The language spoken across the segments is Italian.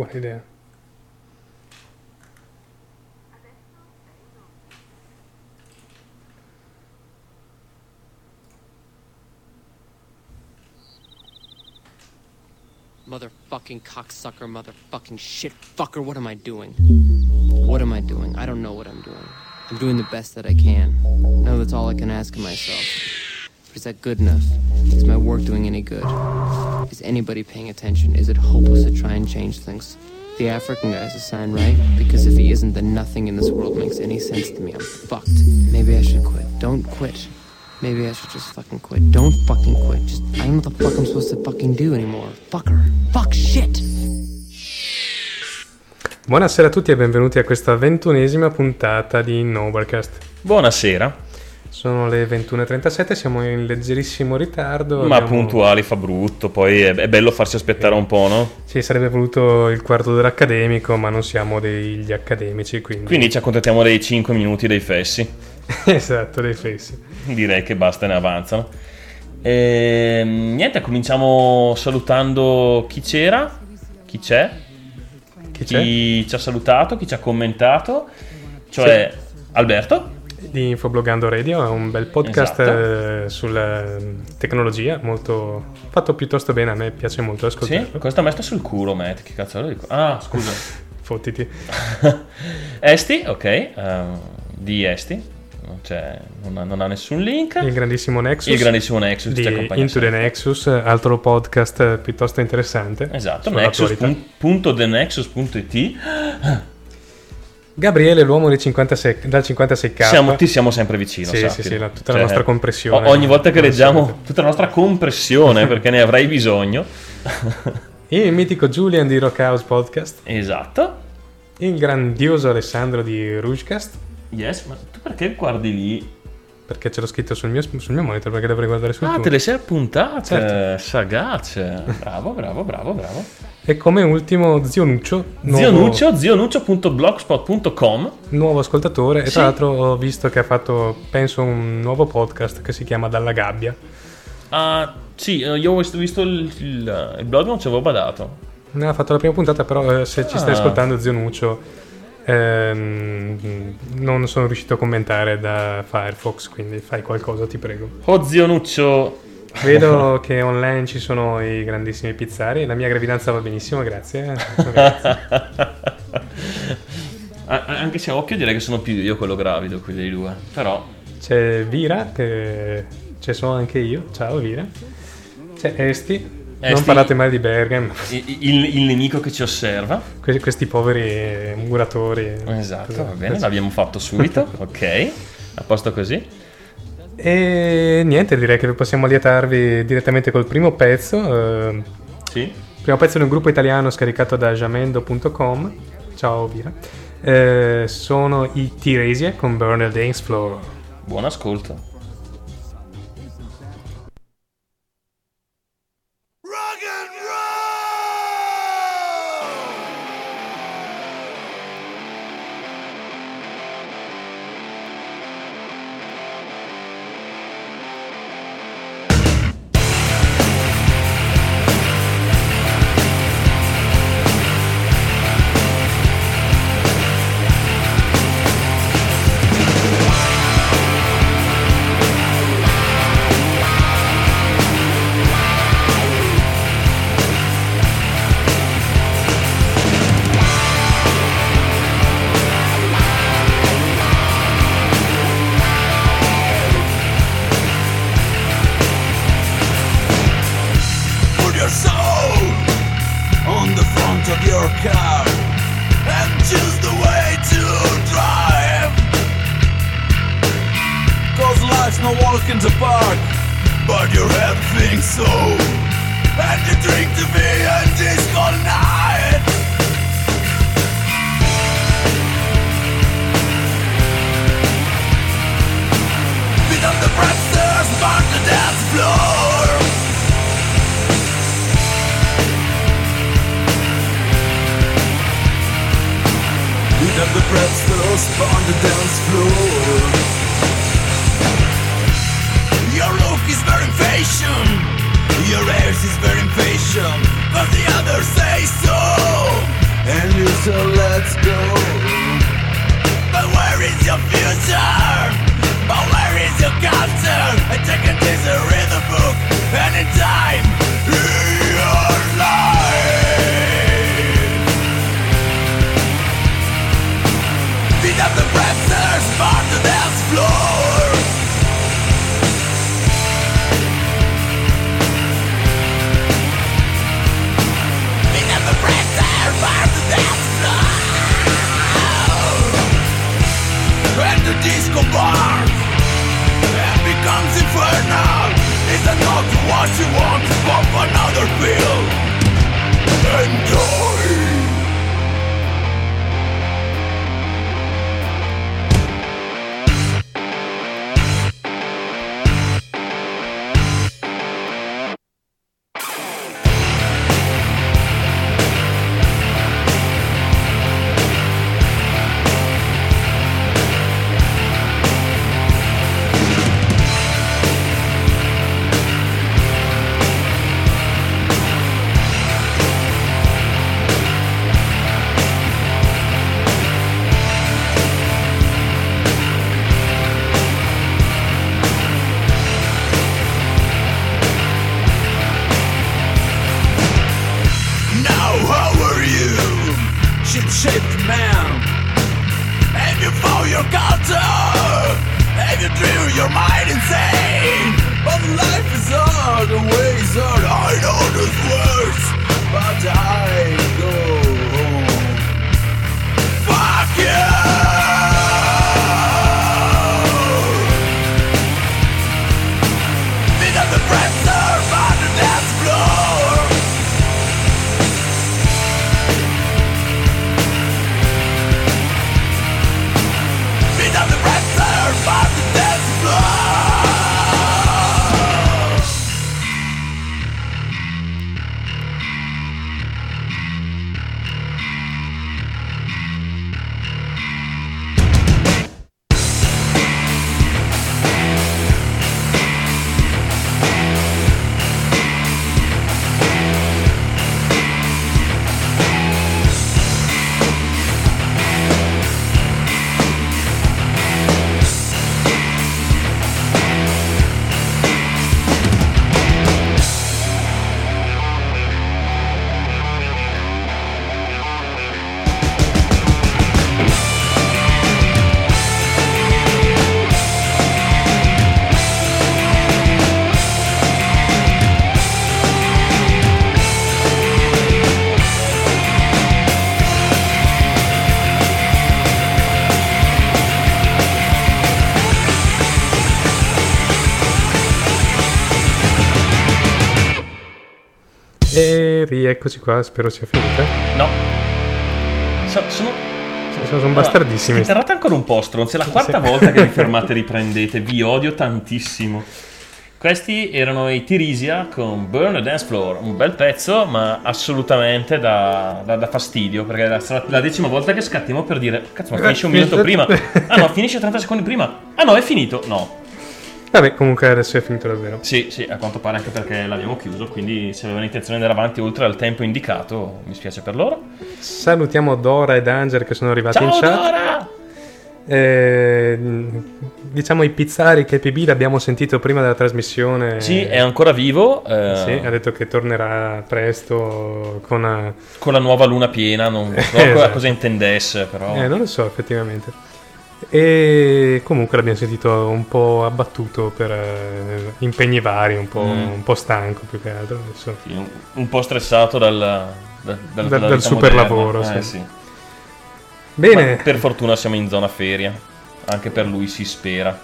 Idea. Motherfucking cocksucker, motherfucking shit fucker, what am I doing? What am I doing? I don't know what I'm doing. I'm doing the best that I can. No, that's all I can ask of myself. But is that good enough? Is my work doing any good? Is anybody paying attention? Is it hopeless to try and change things? The African guy's a sign, right? Because if he isn't, then nothing in this world makes any sense to me. I'm fucked. Maybe I should quit. Don't quit. Maybe I should just fucking quit. Don't fucking quit. Just I don't know what the fuck I'm supposed to fucking do anymore. Fucker. Fuck shit. Buonasera a tutti e benvenuti a questa ventunesima puntata di Noblecast. Buonasera, Sono le 21.37, siamo in leggerissimo ritardo. ma abbiamo- puntuali fa brutto, poi è, è bello farsi aspettare un po', no? Sì, sarebbe voluto il quarto dell'accademico, ma non siamo degli accademici, quindi... Quindi ci accontentiamo dei 5 minuti dei fessi, esatto, dei fessi. direi che basta e ne avanzano. E, niente, cominciamo salutando chi c'era, chi c'è, Chi c'è? chi ci ha salutato, chi ci ha commentato, cioè Alberto, Di Infobloggando Radio, è un bel podcast Esatto. eh, sulla tecnologia, molto... fatto piuttosto bene, a me piace molto sì, ascoltarlo. questo a me sta sul culo, Matt, che cazzo lo dico? Ah, scusa. Fottiti. Esti, ok, ehm, di Esti, non, c'è- non ha, non ha nessun link. Il grandissimo Nexus. Il grandissimo Nexus di Into the sempre. Nexus, altro podcast piuttosto interessante. Esatto, nexus.thenexus.it Gabriele, l'uomo dei 56, dal 56k. siamo, Ti siamo sempre vicino, Sì, sappilo. sì, sì, la- tutta la nostra compressione. Ogni volta che leggiamo tutta la nostra compressione, perché ne avrai bisogno. Il mitico Julian di Rockhouse Podcast. Esatto. Il grandioso Alessandro di Rougecast. Yes, ma tu perché guardi lì? Perché ce l'ho scritto sul mio, sul mio monitor, perché dovrei guardare sul Ah, tuo. te le sei appuntate. Certo. Sagace. Bravo, bravo, bravo, bravo. E come ultimo Zio Nuccio. Zio Nuccio, zionuccio.blogspot.com Nuovo ascoltatore. E Sì. tra l'altro ho visto che ha fatto, penso, un nuovo podcast che si chiama Dalla Gabbia. Ah, sì, eh, io ho visto, visto il, il- il blog, non ci avevo badato. Ne ha fatto la prima puntata, però eh, se ci stai Ah. ascoltando Zio Nuccio, ehm, non sono riuscito a commentare da Firefox, quindi fai qualcosa, ti prego. Oh, zio Nuccio. Vedo che online ci sono i grandissimi pizzari. La mia gravidanza va benissimo, grazie. Grazie. Anche se a occhio direi che sono più io quello gravido qui dei due. Però C'è Vira, che ci sono anche io. Ciao Vira. C'è Esti. Non Esti. parlate mai di Bergam. i- il, il nemico che ci osserva. Que- questi poveri muratori. Esatto, va bene, l'abbiamo fatto subito. ok, a posto così. E niente, direi che possiamo lietarvi direttamente col primo pezzo. eh, Sì. primo pezzo di un gruppo italiano scaricato da jamendo.com. Ciao Vira. Eh, sono i Tiresia con the Dance Floor. Buon ascolto. E rieccoci qua, spero sia finita. No. So- sono... Sono, sono bastardissimi. Interrate ancora un po', stronzi. È la quarta Sì. volta che vi fermate e riprendete. Vi odio tantissimo. Questi erano i Tirisia con Burn Dance Floor. Un bel pezzo, ma assolutamente da, da- da fastidio. Perché è la, la decima volta che scattiamo per dire: Cazzo, ma finisce un minuto prima. Ah no, finisce 30 secondi prima. Ah no, è finito. No. Vabbè, comunque adesso è finito davvero. Sì, sì, a quanto pare anche perché l'abbiamo chiuso. Quindi se avevano intenzione di andare avanti oltre al tempo indicato, mi spiace per loro. Salutiamo Dora e Danger che sono arrivati Ciao in chat. Dora! Eh, diciamo i pizzari che PB l'abbiamo sentito prima della trasmissione. Sì, è ancora vivo. eh, Sì, ha detto che tornerà presto con... eh, con la nuova luna piena, non so Esatto. cosa intendesse, però. Eh, non lo so effettivamente. E comunque l'abbiamo sentito un po' abbattuto per eh, impegni vari, un po', Mm. un po' stanco più che altro. Sì, un, un po' stressato dal, da- dal, Dal- dalla dal super lavoro, Eh, sì. sì. Bene, Ma per fortuna siamo in zona feria, anche per lui si spera.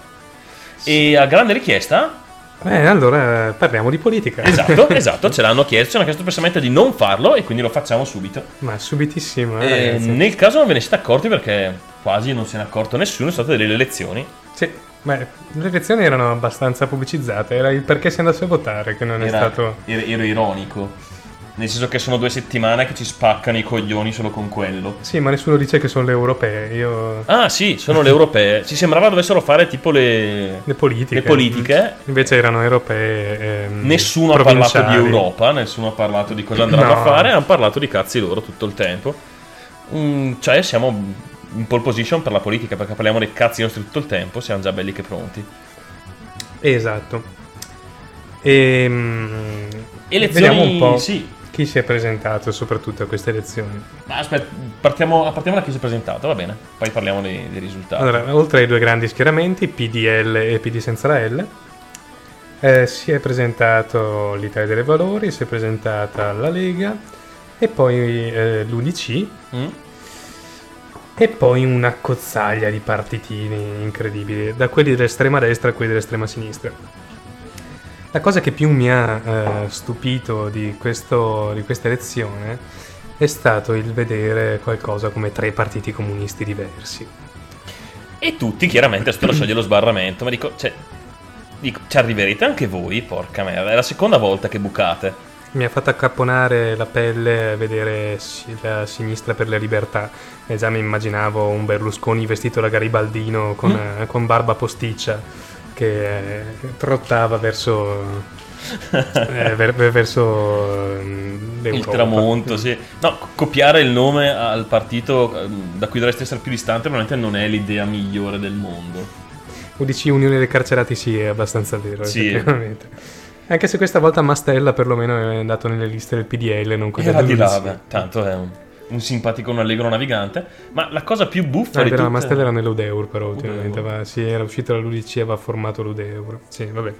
E a grande richiesta, eh, allora parliamo di politica. esatto, esatto, ce l'hanno chiesto, ci hanno chiesto espressamente di non farlo e quindi lo facciamo subito. Ma subitissimo, eh, nel caso non ve ne siete accorti perché quasi non se ne è accorto nessuno, sono state delle elezioni. Sì, ma le elezioni erano abbastanza pubblicizzate, era il perché si andasse a votare che non è Era- stato... ero, ero ironico. Nel senso che sono due settimane che ci spaccano i coglioni solo con quello. Sì, ma nessuno dice che sono le europee, io... Ah sì, sono le europee. Ci sembrava dovessero fare tipo le, Le politiche. le politiche. Invece erano europee. ehm, Nessuno ha parlato di. Europa, nessuno ha parlato di cosa andranno No. a fare, hanno parlato di cazzi loro tutto il tempo. Mm, cioè siamo in pole position per la politica perché parliamo dei cazzi nostri tutto il tempo, siamo già belli che pronti. Esatto. Ehm, Elezioni, vediamo un po' sì. chi si è presentato soprattutto a queste elezioni. Ma aspetta, partiamo, partiamo da chi si è presentato, va bene, poi parliamo dei, dei risultati. Allora, oltre ai due grandi schieramenti, PDL e PD senza la L, eh, si è presentato l'Italia dei Valori, si è presentata la Lega e poi eh, l'UDC Mm? E poi una cozzaglia di partitini incredibili, da quelli dell'estrema destra a quelli dell'estrema sinistra. La cosa che più mi ha eh, stupito di, questo, di questa elezione è stato il vedere qualcosa come tre partiti comunisti diversi. E tutti chiaramente sotto la soglia dello sbarramento, ma dico, cioè, dico, ci arriverete anche voi, porca merda, è la seconda volta che bucate. Mi ha fatto accapponare la pelle vedere la sinistra per le libertà e già mi immaginavo un Berlusconi vestito da garibaldino con, eh, con barba posticcia che eh, trottava verso, eh, ver- ver- verso ehm, Il tramonto, sì. No, co- copiare il nome al partito ehm, da cui dovreste essere più distante probabilmente non è l'idea migliore del mondo. UDC Unione dei Carcerati sì, è abbastanza vero, Sì. effettivamente. Anche se questa volta Mastella perlomeno è andato nelle liste del PDL, non quelle Era di là, tanto è un, un simpatico, un allegro navigante. Ma la cosa più buffa Ah, è di tutte... Mastella era nell'Udeur però ultimamente, Udeur. aveva- sì, era uscito dall'UDC e aveva formato l'Udeur. Sì, vabbè.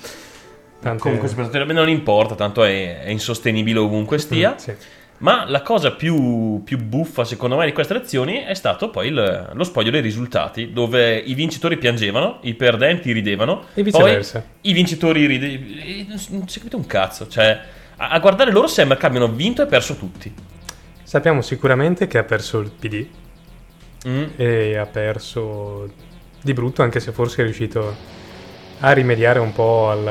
Tante- Comunque non importa, tanto è, è insostenibile ovunque stia. Mm, sì. Ma la cosa più, più buffa, secondo me, di queste elezioni è stato poi il- lo spoglio dei risultati, dove i vincitori piangevano, i perdenti ridevano, E viceversa. i vincitori ridevano. Non si è capito un cazzo. Cioè, a, a guardare loro sembra che abbiano vinto e perso tutti. Sappiamo sicuramente che ha perso il PD Mm. e ha perso di brutto, anche se forse è riuscito a rimediare un po' al...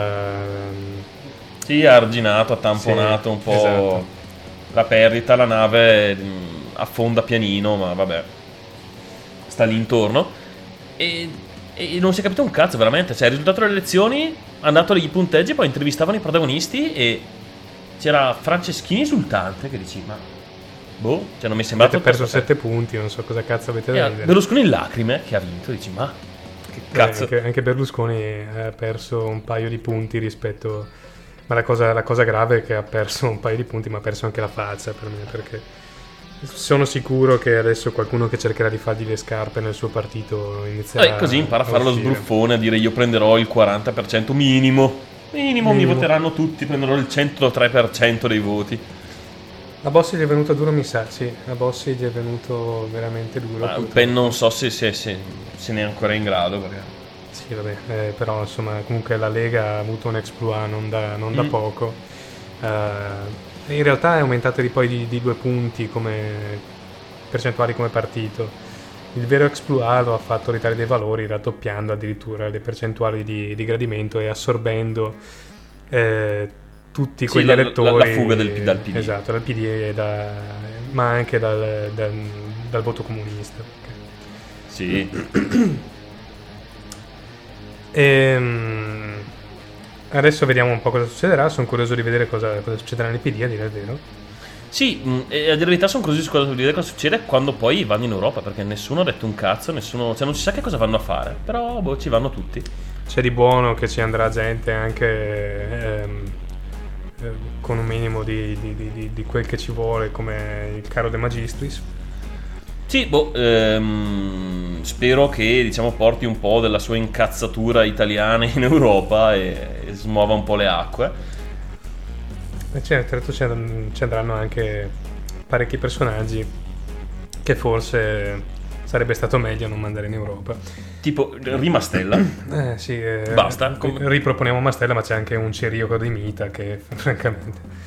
Sì, ha arginato, ha tamponato Sì, un po' esatto. La perdita, la nave mm, affonda pianino, ma vabbè, sta lì intorno. E, e non si è capito un cazzo, veramente. Cioè, il risultato delle elezioni, hanno dato i punteggi, poi intervistavano i protagonisti e c'era Franceschini esultante che dici, ma... Boh, cioè non mi è sembrato... Avete perso questo- 7 punti, non so cosa cazzo avete da ridere. Berlusconi in lacrime che ha vinto, dici, ma... Che cazzo... Anche, anche Berlusconi ha perso un paio di punti rispetto... Ma la cosa, la cosa grave è che ha perso un paio di punti, ma ha perso anche la faccia per me, perché sono sicuro che adesso qualcuno che cercherà di fargli le scarpe nel suo partito inizierà Eh, così impara a fare lo sbruffone, a dire io prenderò il 40% minimo. Minimo, mi Minimo. voteranno tutti, prenderò il 103% dei voti. A Bossi gli è venuto duro, mi sa, sì, a Bossi gli è venuto veramente duro. Ben non so se, se- se- se ne è ancora in grado. Perché... Sì, vabbè, eh, però insomma comunque la Lega ha avuto un exploit non da, non da Mm. poco. Eh, in realtà è aumentato di poi di, di due punti come percentuali come partito. Il vero exploit lo ha fatto l'Italia dei Valori raddoppiando addirittura le percentuali di, di gradimento e assorbendo eh, tutti quegli la- la- elettori. la fuga del- dal PD. Esatto, dal PD e da- ma anche dal, dal- dal voto comunista. Sì. Ehm, adesso vediamo un po' cosa succederà. Sono curioso di vedere cosa, cosa succederà nel PD, a dire il vero. Sì, e a dire la verità sono curioso di vedere cosa succede quando poi vanno in Europa, perché nessuno ha detto un cazzo, nessuno... Cioè non si sa che cosa vanno a fare, però boh, ci vanno tutti. C'è di buono che ci andrà gente anche ehm, eh, con un minimo di- di- di- di quel che ci vuole, come il caro De Magistris. Sì, boh, ehm, spero che diciamo porti un po' della sua incazzatura italiana in Europa e, e smuova un po' le acque. E c'è- certo ci andranno anche parecchi personaggi che forse sarebbe stato meglio non mandare in Europa. Tipo Rimastella. Eh sì, eh, Basta, ri- com- riproponiamo Mastella, ma c'è anche un Ciriaco di Mita che francamente...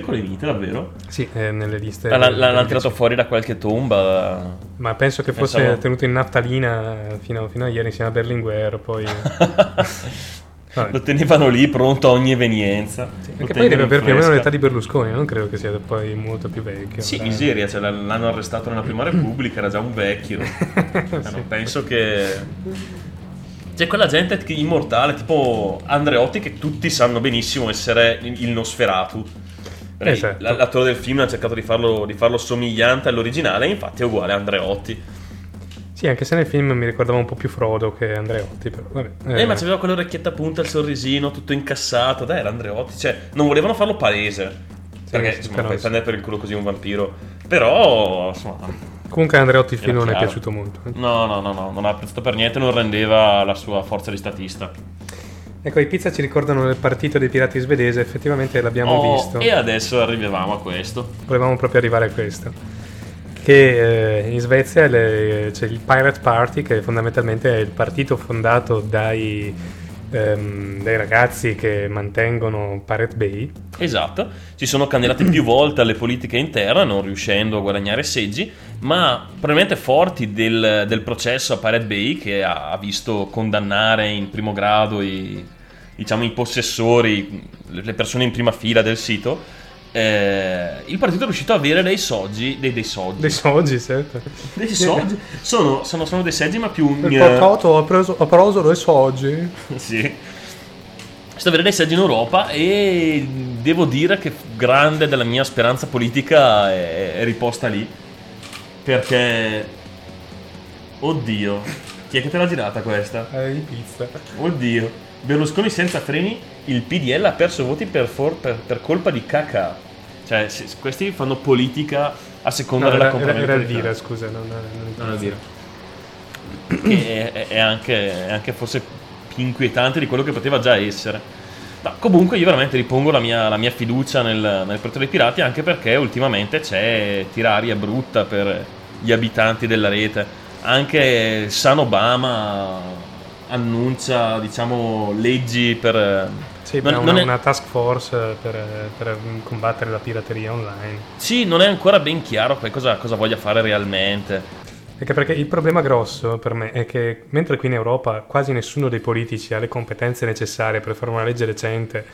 Con le vite, davvero? sì, eh, nelle liste... Ah, delle L'hanno tirato fuori da qualche tomba. Ma penso che fosse Pensavo- tenuto in naftalina fino, fino a ieri insieme a Berlinguer, poi... Vabbè. Lo tenevano lì pronto a ogni evenienza. Lo Anche poi deve avere più o meno l'età di Berlusconi, non credo che sia poi molto più vecchio. Sì, Dai. miseria, cioè, l'hanno arrestato nella prima repubblica, era già un vecchio. Eh, non penso che... C'è quella gente immortale, tipo Andreotti, che tutti sanno benissimo essere il Nosferatu. Esatto. L'attore del film ha cercato di farlo, di farlo somigliante all'originale, e infatti è uguale a Andreotti. Sì, anche se nel film mi ricordava un po' più Frodo che Andreotti, però vabbè. Eh, ma c'aveva quell'orecchietta punta, il sorrisino, tutto incassato. Dai, era Andreotti. Cioè, non volevano farlo palese. Perché, sì, insomma, però sì. prendere per il culo così un vampiro. Però, insomma, Comunque Andreotti il film non è piaciuto molto. eh. no, no, no, no, non ha apprezzato per niente, non rendeva la sua forza di statista. Ecco, i pizza ci ricordano il partito dei pirati svedese, effettivamente l'abbiamo Oh, visto. e adesso arrivavamo a questo. Volevamo proprio arrivare a questo. Che eh, in Svezia le- c'è il Pirate Party, che fondamentalmente è il partito fondato dai, ehm, dai ragazzi che mantengono Pirate Bay. Esatto, si sono candidati più volte alle politiche interne, non riuscendo a guadagnare seggi, ma probabilmente forti del, del processo a Pirate Bay che ha, ha visto condannare in primo grado i, diciamo, i possessori, le persone in prima fila del sito. Eh, il partito è riuscito ad avere dei soggi, dei, dei soggi, Dei soggi, certo. dei soggi. Sono, sono, sono dei seggi ma più... Il patato ha preso, ha preso dei soggi. Sì. Sto avere dei seggi in Europa e devo dire che grande della mia speranza politica è, è riposta lì. Perché... Oddio. Chi è che te l'ha girata questa? Eh, di pizza. Oddio. Berlusconi senza freni, il PDL ha perso voti per, for- per- per colpa di caca. Cioè, se- questi fanno politica a seconda No, della era, era, era Elvira, scusa, non, non, Non vero. Che è, è anche, è anche forse più inquietante di quello che poteva già essere. Ma comunque io veramente ripongo la mia, la mia fiducia nel, nel Porto dei Pirati anche perché ultimamente c'è tiraria brutta per gli abitanti della rete. Anche San Obama annuncia, diciamo, leggi per... Sì, non- per non una, è- una task force per, per combattere la pirateria online. Sì, non è ancora ben chiaro poi cosa, cosa voglia fare realmente. Anche perché il problema grosso per me è che mentre qui in Europa quasi nessuno dei politici ha le competenze necessarie per fare una legge decente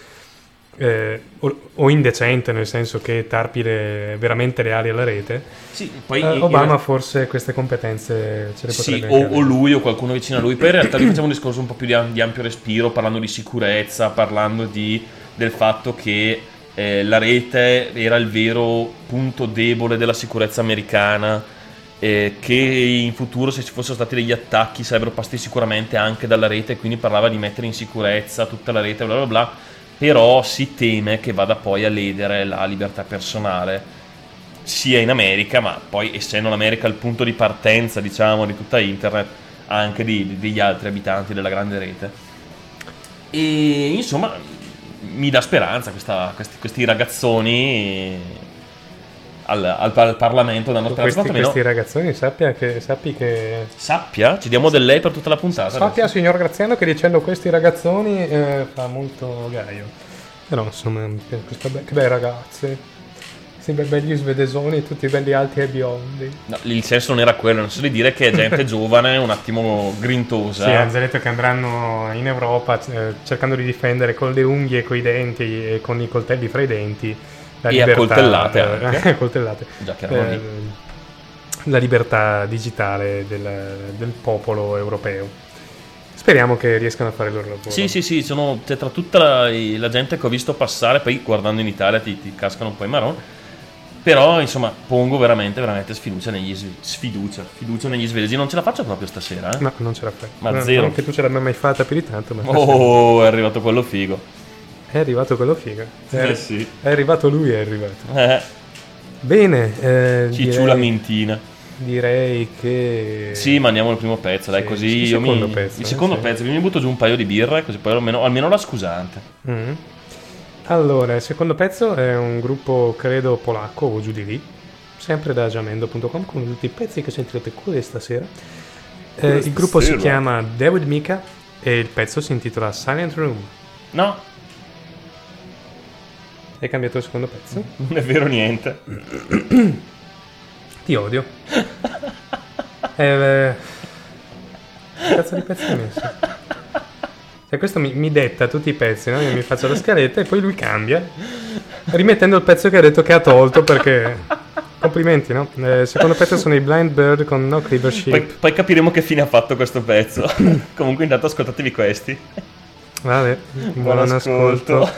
eh, o, o indecente, nel senso che tarpi le, veramente le ali alla rete, Sì, poi eh, in- Obama forse queste competenze ce le Sì, potrebbe o, o lui o qualcuno vicino a lui. Poi in realtà facciamo un discorso un po' più di, di ampio respiro, parlando di sicurezza, parlando di- del fatto che eh, la rete era il vero punto debole della sicurezza americana. eh, che in futuro se ci fossero stati degli attacchi sarebbero passati sicuramente anche dalla rete quindi parlava di mettere in sicurezza tutta la rete bla bla bla però si teme che vada poi a ledere la libertà personale sia in America, ma poi essendo l'America il punto di partenza, diciamo, di tutta internet, anche di- di- degli altri abitanti della grande rete. E insomma, mi dà speranza questa- questi, questi ragazzoni al, al- al Parlamento danno speranza. Questi, quantomeno questi ragazzoni sappia che, sappi che sappia, ci diamo del lei per tutta la puntata. Sappia, adesso. signor Graziano, che dicendo questi ragazzoni eh, fa molto gaio. Però insomma, che, queste be- che bei ragazzi. Questi be- belli svedesoni, tutti belli alti e biondi. No, il senso non era quello, non so di dire che è gente giovane, un attimo grintosa. Sì, hanno già detto che andranno in Europa eh, cercando di difendere con le unghie, con i denti e con i coltelli fra i denti la E libertà. a coltellate eh, anche. a coltellate. Già che erano. Eh, la libertà digitale del, del popolo europeo. Speriamo che riescano a fare il loro lavoro. Sì, sì, sì, sono, cioè, tra tutta la, la gente che ho visto passare, poi guardando in Italia ti, ti cascano un po' i marron. Però, insomma, pongo veramente, veramente sfiducia negli, sfiducia, fiducia negli svedesi. Non ce la faccio proprio stasera. eh. No, non ce la fai. Ma No, zero. Non che tu ce l'abbia mai fatta più di tanto, ma stasera Oh, è arrivato quello figo. È arrivato quello figa. È, Eh sì. è arrivato lui, è arrivato. Eh, Bene, eh, Cicciu la direi, che... Sì, mandiamo il primo pezzo, dai, Sì, così il io mi... secondo pezzo, Il eh, secondo sì. pezzo, mi butto giù un paio di birre, così poi almeno, almeno la scusante. Mm. Allora, il secondo pezzo è un gruppo, credo, polacco o giù di lì, sempre da jamendo.com, con tutti i pezzi che sentirete questa sera. Eh, il gruppo si chiama David Mika e il pezzo si intitola Silent Room. No, Hai cambiato il secondo pezzo? non è vero niente. Ti odio. eh, che cazzo di pezzi hai messo? Cioè, questo mi, mi detta tutti i pezzi, no? Io mi faccio la scaletta e poi lui cambia, rimettendo il pezzo che ha detto che ha tolto perché... Complimenti, no? Eh, il secondo pezzo sono i Blind Bird con No Cleaver Poi, Sheep. poi capiremo che fine ha fatto questo pezzo. Comunque intanto ascoltatevi questi. Vabbè, buon, ascolto.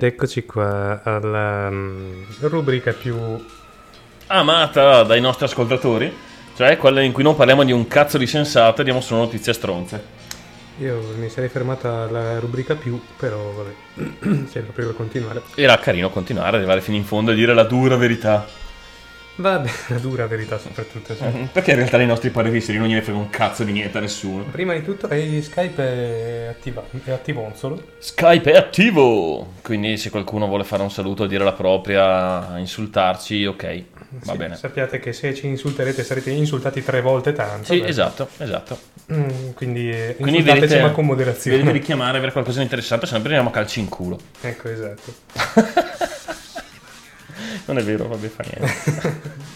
Ed eccoci qua alla mm, rubrica più... Amata dai nostri ascoltatori, cioè quella in cui non parliamo di un cazzo di sensato e diamo solo notizie stronze. Io mi sarei fermata alla rubrica più, però vabbè, se proprio per continuare. Era carino continuare, arrivare fino in fondo e dire la dura verità. Vabbè, la dura verità soprattutto. sì. Perché in realtà nei nostri pareri non gliene frega un cazzo di niente a nessuno. Prima di tutto eh, Skype è, attiva- è attivonsolo. Skype è attivo! Quindi se qualcuno vuole fare un saluto, dire la propria, insultarci, ok, va Sì, bene. Sappiate che se ci insulterete sarete insultati tre volte tanto. Sì, beh. esatto, esatto. Mm, quindi eh, Quindi vedete, ma con moderazione. vedete richiamare, avere qualcosa di interessante, se no prendiamo calci in culo. Ecco, esatto. Non è vero, vabbè, fa niente.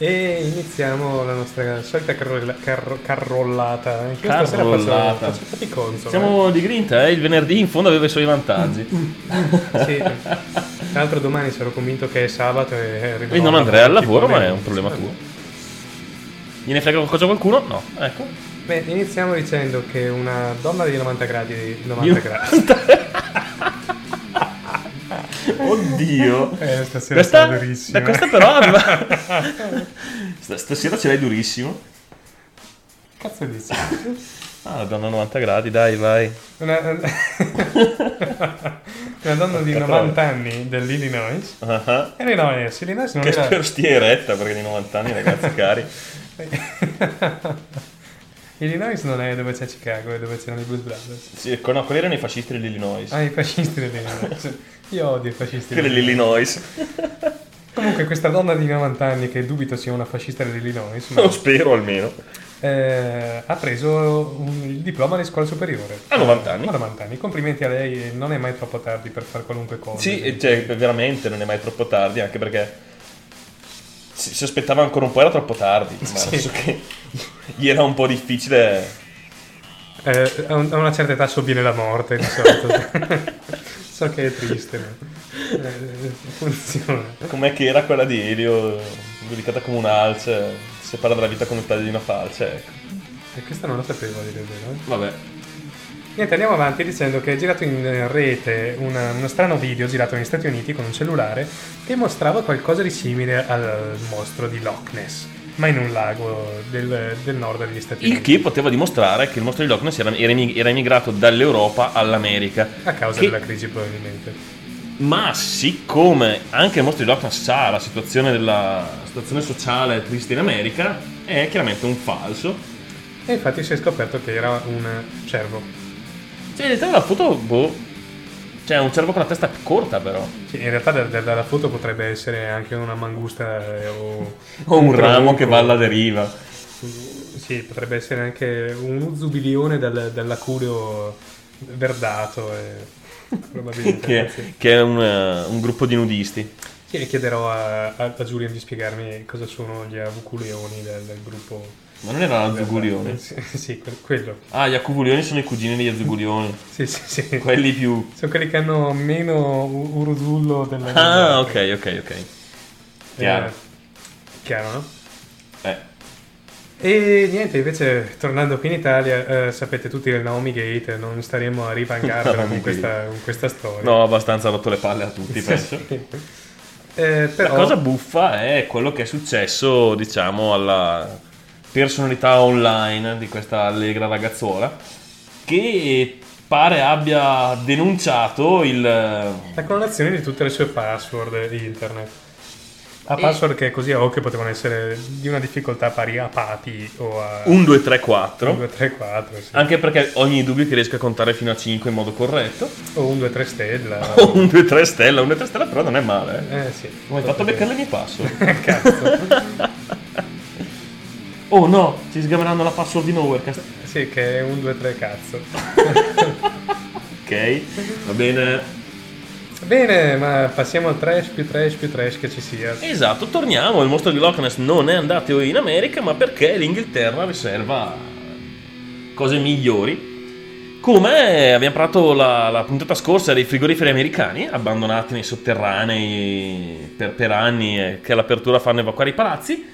E iniziamo la nostra solita carrolla- carro- carrollata. Anche io faccio, Carrollata. faccio fatti console. Siamo di grinta, eh? Il venerdì in fondo aveva i suoi vantaggi. eh. Sì. Tra l'altro domani sarò convinto che è sabato e arriverò E non andrei al lavoro, ma è un 11. problema tuo. Gliene frega qualcosa qualcuno? No, ecco. Beh, iniziamo dicendo che una donna di 90 gradi 90 gradi. Oddio. Eh, stasera Questa, durissima. questa però aveva... St- Stasera ce l'hai durissimo. Cazzo dici? Ah, la donna a 90 gradi, dai, vai. Una, una donna di 90 anni dell'Illinois. Ah, Illinois, Illinois non Che era... spero stia eretta perché di 90 anni, ragazzi cari. Illinois non è dove c'è Chicago, è dove c'erano i Blues Brothers. Sì, no, quelli erano i fascisti dell'Illinois. Ah, i fascisti dell'Illinois. Io odio i fascisti Quelli dell'Illinois. Comunque questa donna di 90 anni, che dubito sia una fascista dell'Illinois, ma, Lo spero almeno. eh, ha preso un- il diploma di scuola superiore. A 90 anni. A 90 anni. Complimenti a lei, non è mai troppo tardi per fare qualunque cosa. Sì, cioè, veramente non è mai troppo tardi, anche perché si, si aspettava ancora un po', era troppo tardi. Ma Sì. che gli era un po' difficile. Eh, a, un- a una certa età sovviene la morte, di solito. so che è triste, ma eh, funziona. Com'è che era quella di Elio, giudicata come un'alce, si separa dalla vita con il taglio di una falce. Ecco. E questa non la sapevo, dire vero. eh. Vabbè. Niente, andiamo avanti dicendo che è girato in rete una- uno strano video girato negli Stati Uniti con un cellulare che mostrava qualcosa di simile al mostro di Loch Ness, ma in un lago del, del nord degli Stati Il Uniti. che poteva dimostrare che il mostro di Loch Ness era, era emi- era emigrato dall'Europa all'America. A causa che- della crisi probabilmente. Ma siccome anche il mostro di Loch Ness sa la situazione della situazione sociale triste in America, è chiaramente un falso. E infatti si è scoperto che era un cervo. Cioè, in realtà la foto, boh. Cioè, un cervo con la testa corta, però. Sì, in realtà da- da- dalla foto potrebbe essere anche una mangusta eh, o, O un ramo tronco. che va alla deriva. Sì, potrebbe essere anche un zubilione dal, dall'acurio verdato. E probabilmente. Che, sì. che è un, eh, un gruppo di nudisti. Sì, chiederò a, a, a Julian di spiegarmi cosa sono gli avuculeoni del, del gruppo. Ma non era Azugulioni? Sì, sì, que- quello. Ah, gli Acuvulioni sono i cugini degli Azugulioni. Sì, sì, sì. Quelli più. Sono quelli che hanno meno urudullo della Ah, ok, ok, ok. Chiaro. Eh, chiaro, no? Eh. E niente, invece tornando qui in Italia, eh, sapete tutti del Naomi Gate, non staremo a rivangarvela Naomi con, questa, con questa storia. No, abbastanza rotto le palle a tutti, penso. Eh, La però, cosa buffa è quello che è successo, diciamo, alla personalità online di questa allegra ragazzuola che pare abbia denunciato il la clonazione di tutte le sue password di internet. A password che così a occhio potevano essere di una difficoltà pari a Pati o a 1 2 3 4 1, 2, 3, 4, sì. anche perché ogni dubbio che riesca a contare fino a 5 in modo corretto o 1, 2, 3 stella. o 1 2 3 stella 1 2 3 stella però non è male eh. Eh sì. Hai fatto beccare le mie password Cazzo. oh no ci sgameranno la password di Nowherecast sì, che è 1, 2, 3 cazzo. ok va bene Bene, ma passiamo al trash più trash più trash che ci sia. Esatto, torniamo. Il mostro di Loch Ness non è andato in America, ma perché l'Inghilterra riserva cose migliori. Come abbiamo parlato la, la puntata scorsa dei frigoriferi americani, abbandonati nei sotterranei per, per anni, e che all'apertura fanno evacuare i palazzi.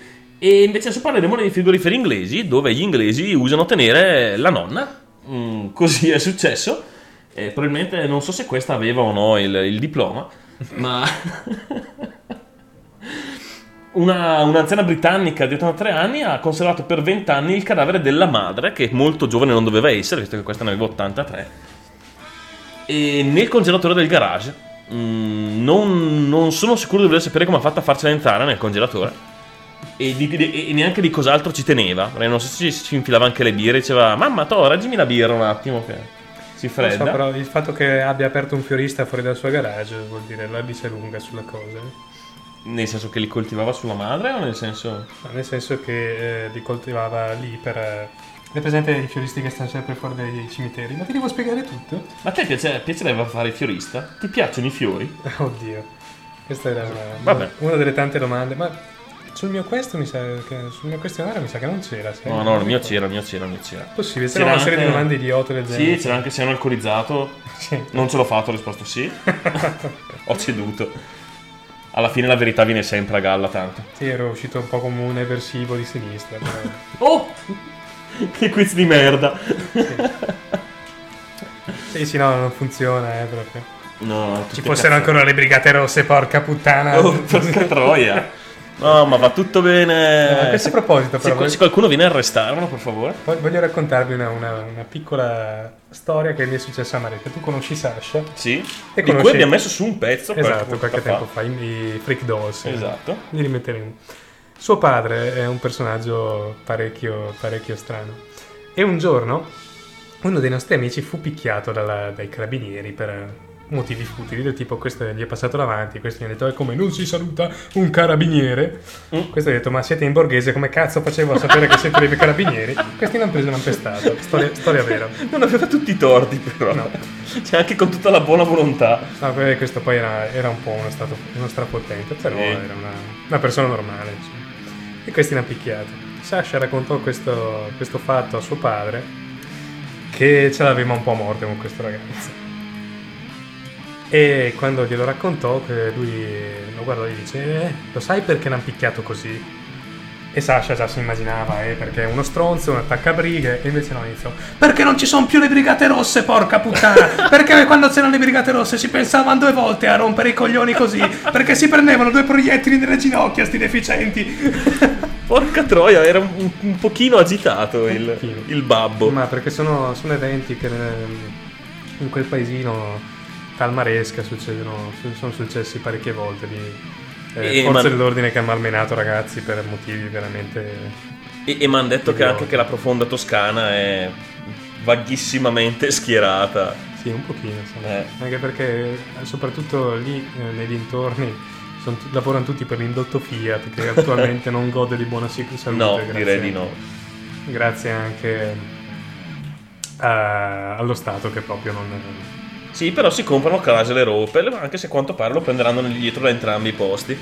E invece adesso parleremo dei frigoriferi inglesi, dove gli inglesi usano tenere la nonna. Mm, così è successo. E probabilmente non so se questa aveva o no il, il diploma, ma una, un'anziana britannica di 83 anni ha conservato per 20 anni il cadavere della madre, che molto giovane non doveva essere, visto che questa ne aveva 83, e nel congelatore del garage. Mm, non, non sono sicuro di voler sapere come ha fatto a farcela entrare nel congelatore. E, di- di- e neanche di cos'altro ci teneva. Non so se ci, ci infilava anche le birre. Diceva: Mamma, to, reggimi la birra un attimo che si fredda. so, però il fatto che abbia aperto un fiorista fuori dal suo garage vuol dire la dice lunga sulla cosa. Nel senso che li coltivava sulla madre o nel senso. Nel senso che eh, li coltivava lì per... eh, È presente i fioristi che stanno sempre fuori dai cimiteri? Ma ti devo spiegare tutto? Ma a te piace- piacerebbe fare il fiorista? Ti piacciono i fiori? Oddio. Questa era una, una delle tante domande. Ma sul mio questo mi sa che, sul mio questionario mi sa che non c'era. No, no, il mio c'era, il mio c'era, il mio c'era. Possibile, C'era c'era una serie di anche- domande idiote del genere. Sì, c'era anche se hanno alcolizzato. Sì. Non ce l'ho fatto, ho risposto sì. ho ceduto. Alla fine la verità viene sempre a galla tanto. Sì, ero uscito un po' come un eversivo di sinistra. però- Oh! che quiz di merda. Sì, sì, no, non funziona, eh, proprio. No, Ci fossero cazzate. ancora le brigate rosse, porca puttana. Oh, porca troia. No, ma va tutto bene. Eh, a questo Se- proposito, se, però, se qualcuno viene a arrestarmelo, per favore. Voglio voglio raccontarvi una, una- una piccola storia che mi è successa a Maretta. Tu conosci Sasha? Sì. E di cui conosci- abbiamo messo su un pezzo Esatto, qualche, tempo fa, i, Freak Dolls. Esatto. Li rimetteremo. Suo padre è un personaggio parecchio, parecchio strano. E un giorno uno dei nostri amici fu picchiato dalla- dai carabinieri per motivi futili, del tipo questo gli è passato davanti, questo gli ha detto è come non si saluta un carabiniere. Mm. Questo ha detto ma siete in borghese, come cazzo facevo a sapere che siete dei carabinieri? Questi l'hanno preso e l'hanno pestato. Storia, storia vera. Non aveva tutti i torti, però. No. Cioè, anche con tutta la buona volontà. No, que- questo poi era, era un po' uno, stato, uno strapotente, però Sì. era una, una persona normale. insomma. E questi l'hanno picchiato. Sasha raccontò questo, questo fatto a suo padre, che ce l'aveva un po' a morte con questo ragazzo. E quando glielo raccontò, lui lo guardò e gli dice: "Eh, Lo sai perché l'hanno picchiato così? E Sasha già si immaginava, eh, perché è uno stronzo, un attaccabrighe, e invece no, iniziò. Perché non ci sono più le brigate rosse, porca puttana! Perché quando c'erano le brigate rosse si pensavano due volte a rompere i coglioni così? Perché si prendevano due proiettili nelle ginocchia, sti deficienti! Porca troia, era un, un pochino agitato il, il babbo. Ma perché sono, sono eventi che nel- in quel paesino Talmaresca succedono, su- sono successi parecchie volte di eh, E- forze ma- dell'ordine che hanno malmenato ragazzi per motivi veramente... E, e mi hanno detto che anche che la profonda Toscana è vaghissimamente schierata. Sì, un pochino. Eh. Anche perché eh, soprattutto lì eh, nei dintorni son tu- lavorano tutti per l'indotto Fiat che attualmente non gode di buona salute. No, grazie- direi di no. Grazie anche a- allo Stato che proprio non... Sì, però si comprano Chrysler e Opel, anche se a quanto pare lo prenderanno dietro da entrambi i posti.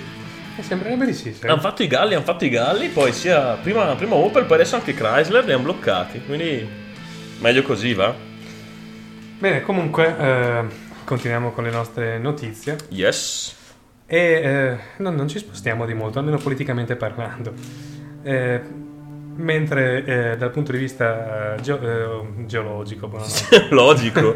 Eh, sembrerebbe di sì, sai. Hanno fatto i galli, hanno fatto i galli, poi sia prima, prima Opel, poi adesso anche Chrysler li hanno bloccati. Quindi meglio così, va? Bene, comunque eh, continuiamo con le nostre notizie Yes. e eh, no, non ci spostiamo di molto, almeno politicamente parlando. Eh, mentre eh, dal punto di vista eh, geo- eh, geologico, buonanotte. Logico.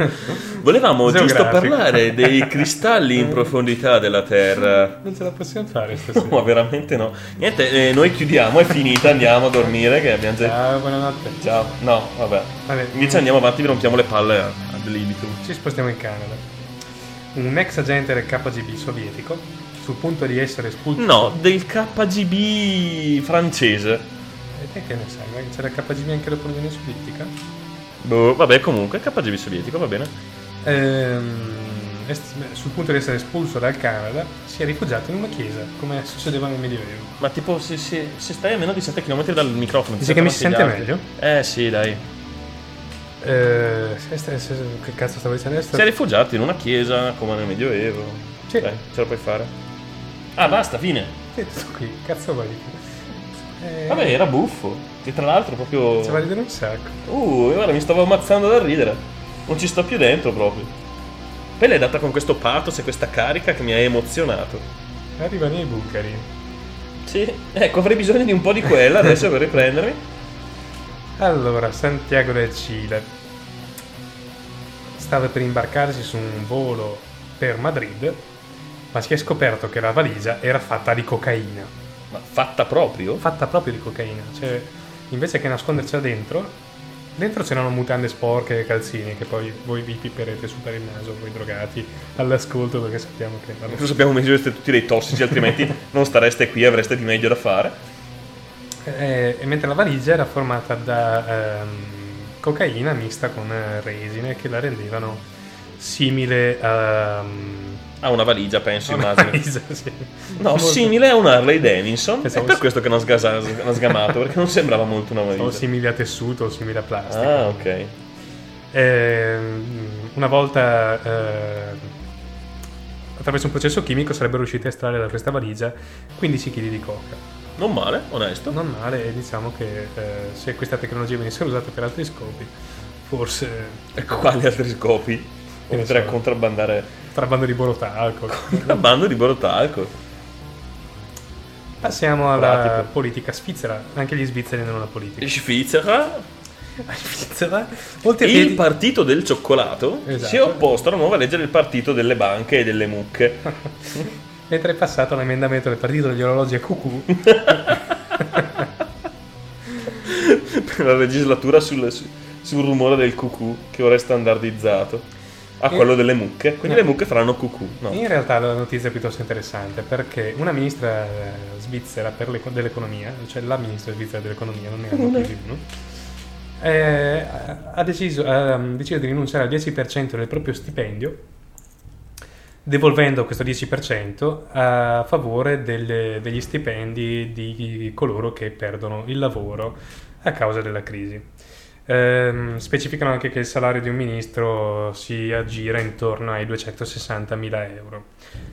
Volevamo giusto parlare dei cristalli in profondità della Terra. non ce la possiamo fare stasera. No, veramente no. Niente, eh, noi chiudiamo, è finita, andiamo a dormire che abbiamo già... Ciao, buonanotte. Ciao. No, vabbè. Vabbè, Invece andiamo avanti, vi rompiamo le palle ad libitum. Ci spostiamo in Canada. Un ex agente del KGB sovietico, sul punto di essere espulso. No, del KGB francese. E te che ne sai? magari C'era KGB anche dopo l'Unione Sovietica? Boh, vabbè, comunque, KGB sovietico, va bene. Ehm, sul punto di essere espulso dal Canada, si è rifugiato in una chiesa, come succedeva nel Medioevo. Ma tipo, se, se- se stai a meno di 7 km dal microfono... Dici ti che mi si sente gli altri. Eh sì, dai. Eh, se- se- se- che cazzo stavo dicendo adesso? Si è rifugiato in una chiesa come nel Medioevo. Sì. Dai, ce la puoi fare. Ah, basta, fine. Sì, tutto qui, cazzo vuoi? Eh, Vabbè, era buffo. E tra l'altro proprio... Ci va a ridere un sacco. Uh, guarda, mi stavo ammazzando da ridere. Non ci sto più dentro proprio. Poi l'hai data con questo pathos e questa carica che mi ha emozionato. Arrivano i bucari. Sì, ecco, avrei bisogno di un po' di quella adesso per riprendermi. Allora, Santiago del Cile stava per imbarcarsi su un volo per Madrid, ma si è scoperto che la valigia era fatta di cocaina. Ma fatta proprio? Fatta proprio di cocaina. Cioè, invece che nascondercela dentro, dentro c'erano mutande sporche e calzini che poi voi vi pipperete su per il naso, voi drogati, all'ascolto perché sappiamo che... vabbè. Lo sappiamo meglio siete tutti dei tossici, altrimenti non stareste qui, avreste di meglio da fare. Eh, e mentre la valigia era formata da ehm, cocaina mista con resine che la rendevano simile a... Ha una valigia, penso, a una immagino. valigia, sì. No, Molto- simile a un Harley Davidson. È per questo che non ha sgamato, perché non sembrava molto una O valigia. simile a tessuto o simile a plastica. Ah, ok. Ehm, una volta eh, attraverso un processo chimico sarebbero riusciti a estrarre da questa valigia 15 kg di coca. Non male, onesto. Non male, e diciamo che eh, se questa tecnologia venisse usata per altri scopi, forse Ecco quali altri scopi? Che ne Oltre a so. contrabbandare trabando di borotalco. contrabbando di borotalco. Passiamo alla Pratico. politica svizzera. Anche gli svizzeri hanno una politica. Svizzera, Svizzera, oltre il partito del cioccolato Esatto. si è opposto alla nuova legge del partito delle banche e delle mucche. mentre è passato l'emendamento del partito degli orologi a cucù per la legislatura sul, su- sul rumore del cucù che ora è standardizzato a quello delle mucche. Quindi No. le mucche faranno cucù. No. In realtà la notizia è piuttosto interessante perché una ministra eh, svizzera per l'eco- dell'economia, cioè la ministra svizzera dell'economia, non ne hanno più di uno, eh, ha, deciso, ha deciso di rinunciare al 10% del proprio stipendio, devolvendo questo 10% a favore delle- degli stipendi di coloro che perdono il lavoro a causa della crisi. Ehm, specificano anche che il salario di un ministro si aggira intorno ai 260.000 euro.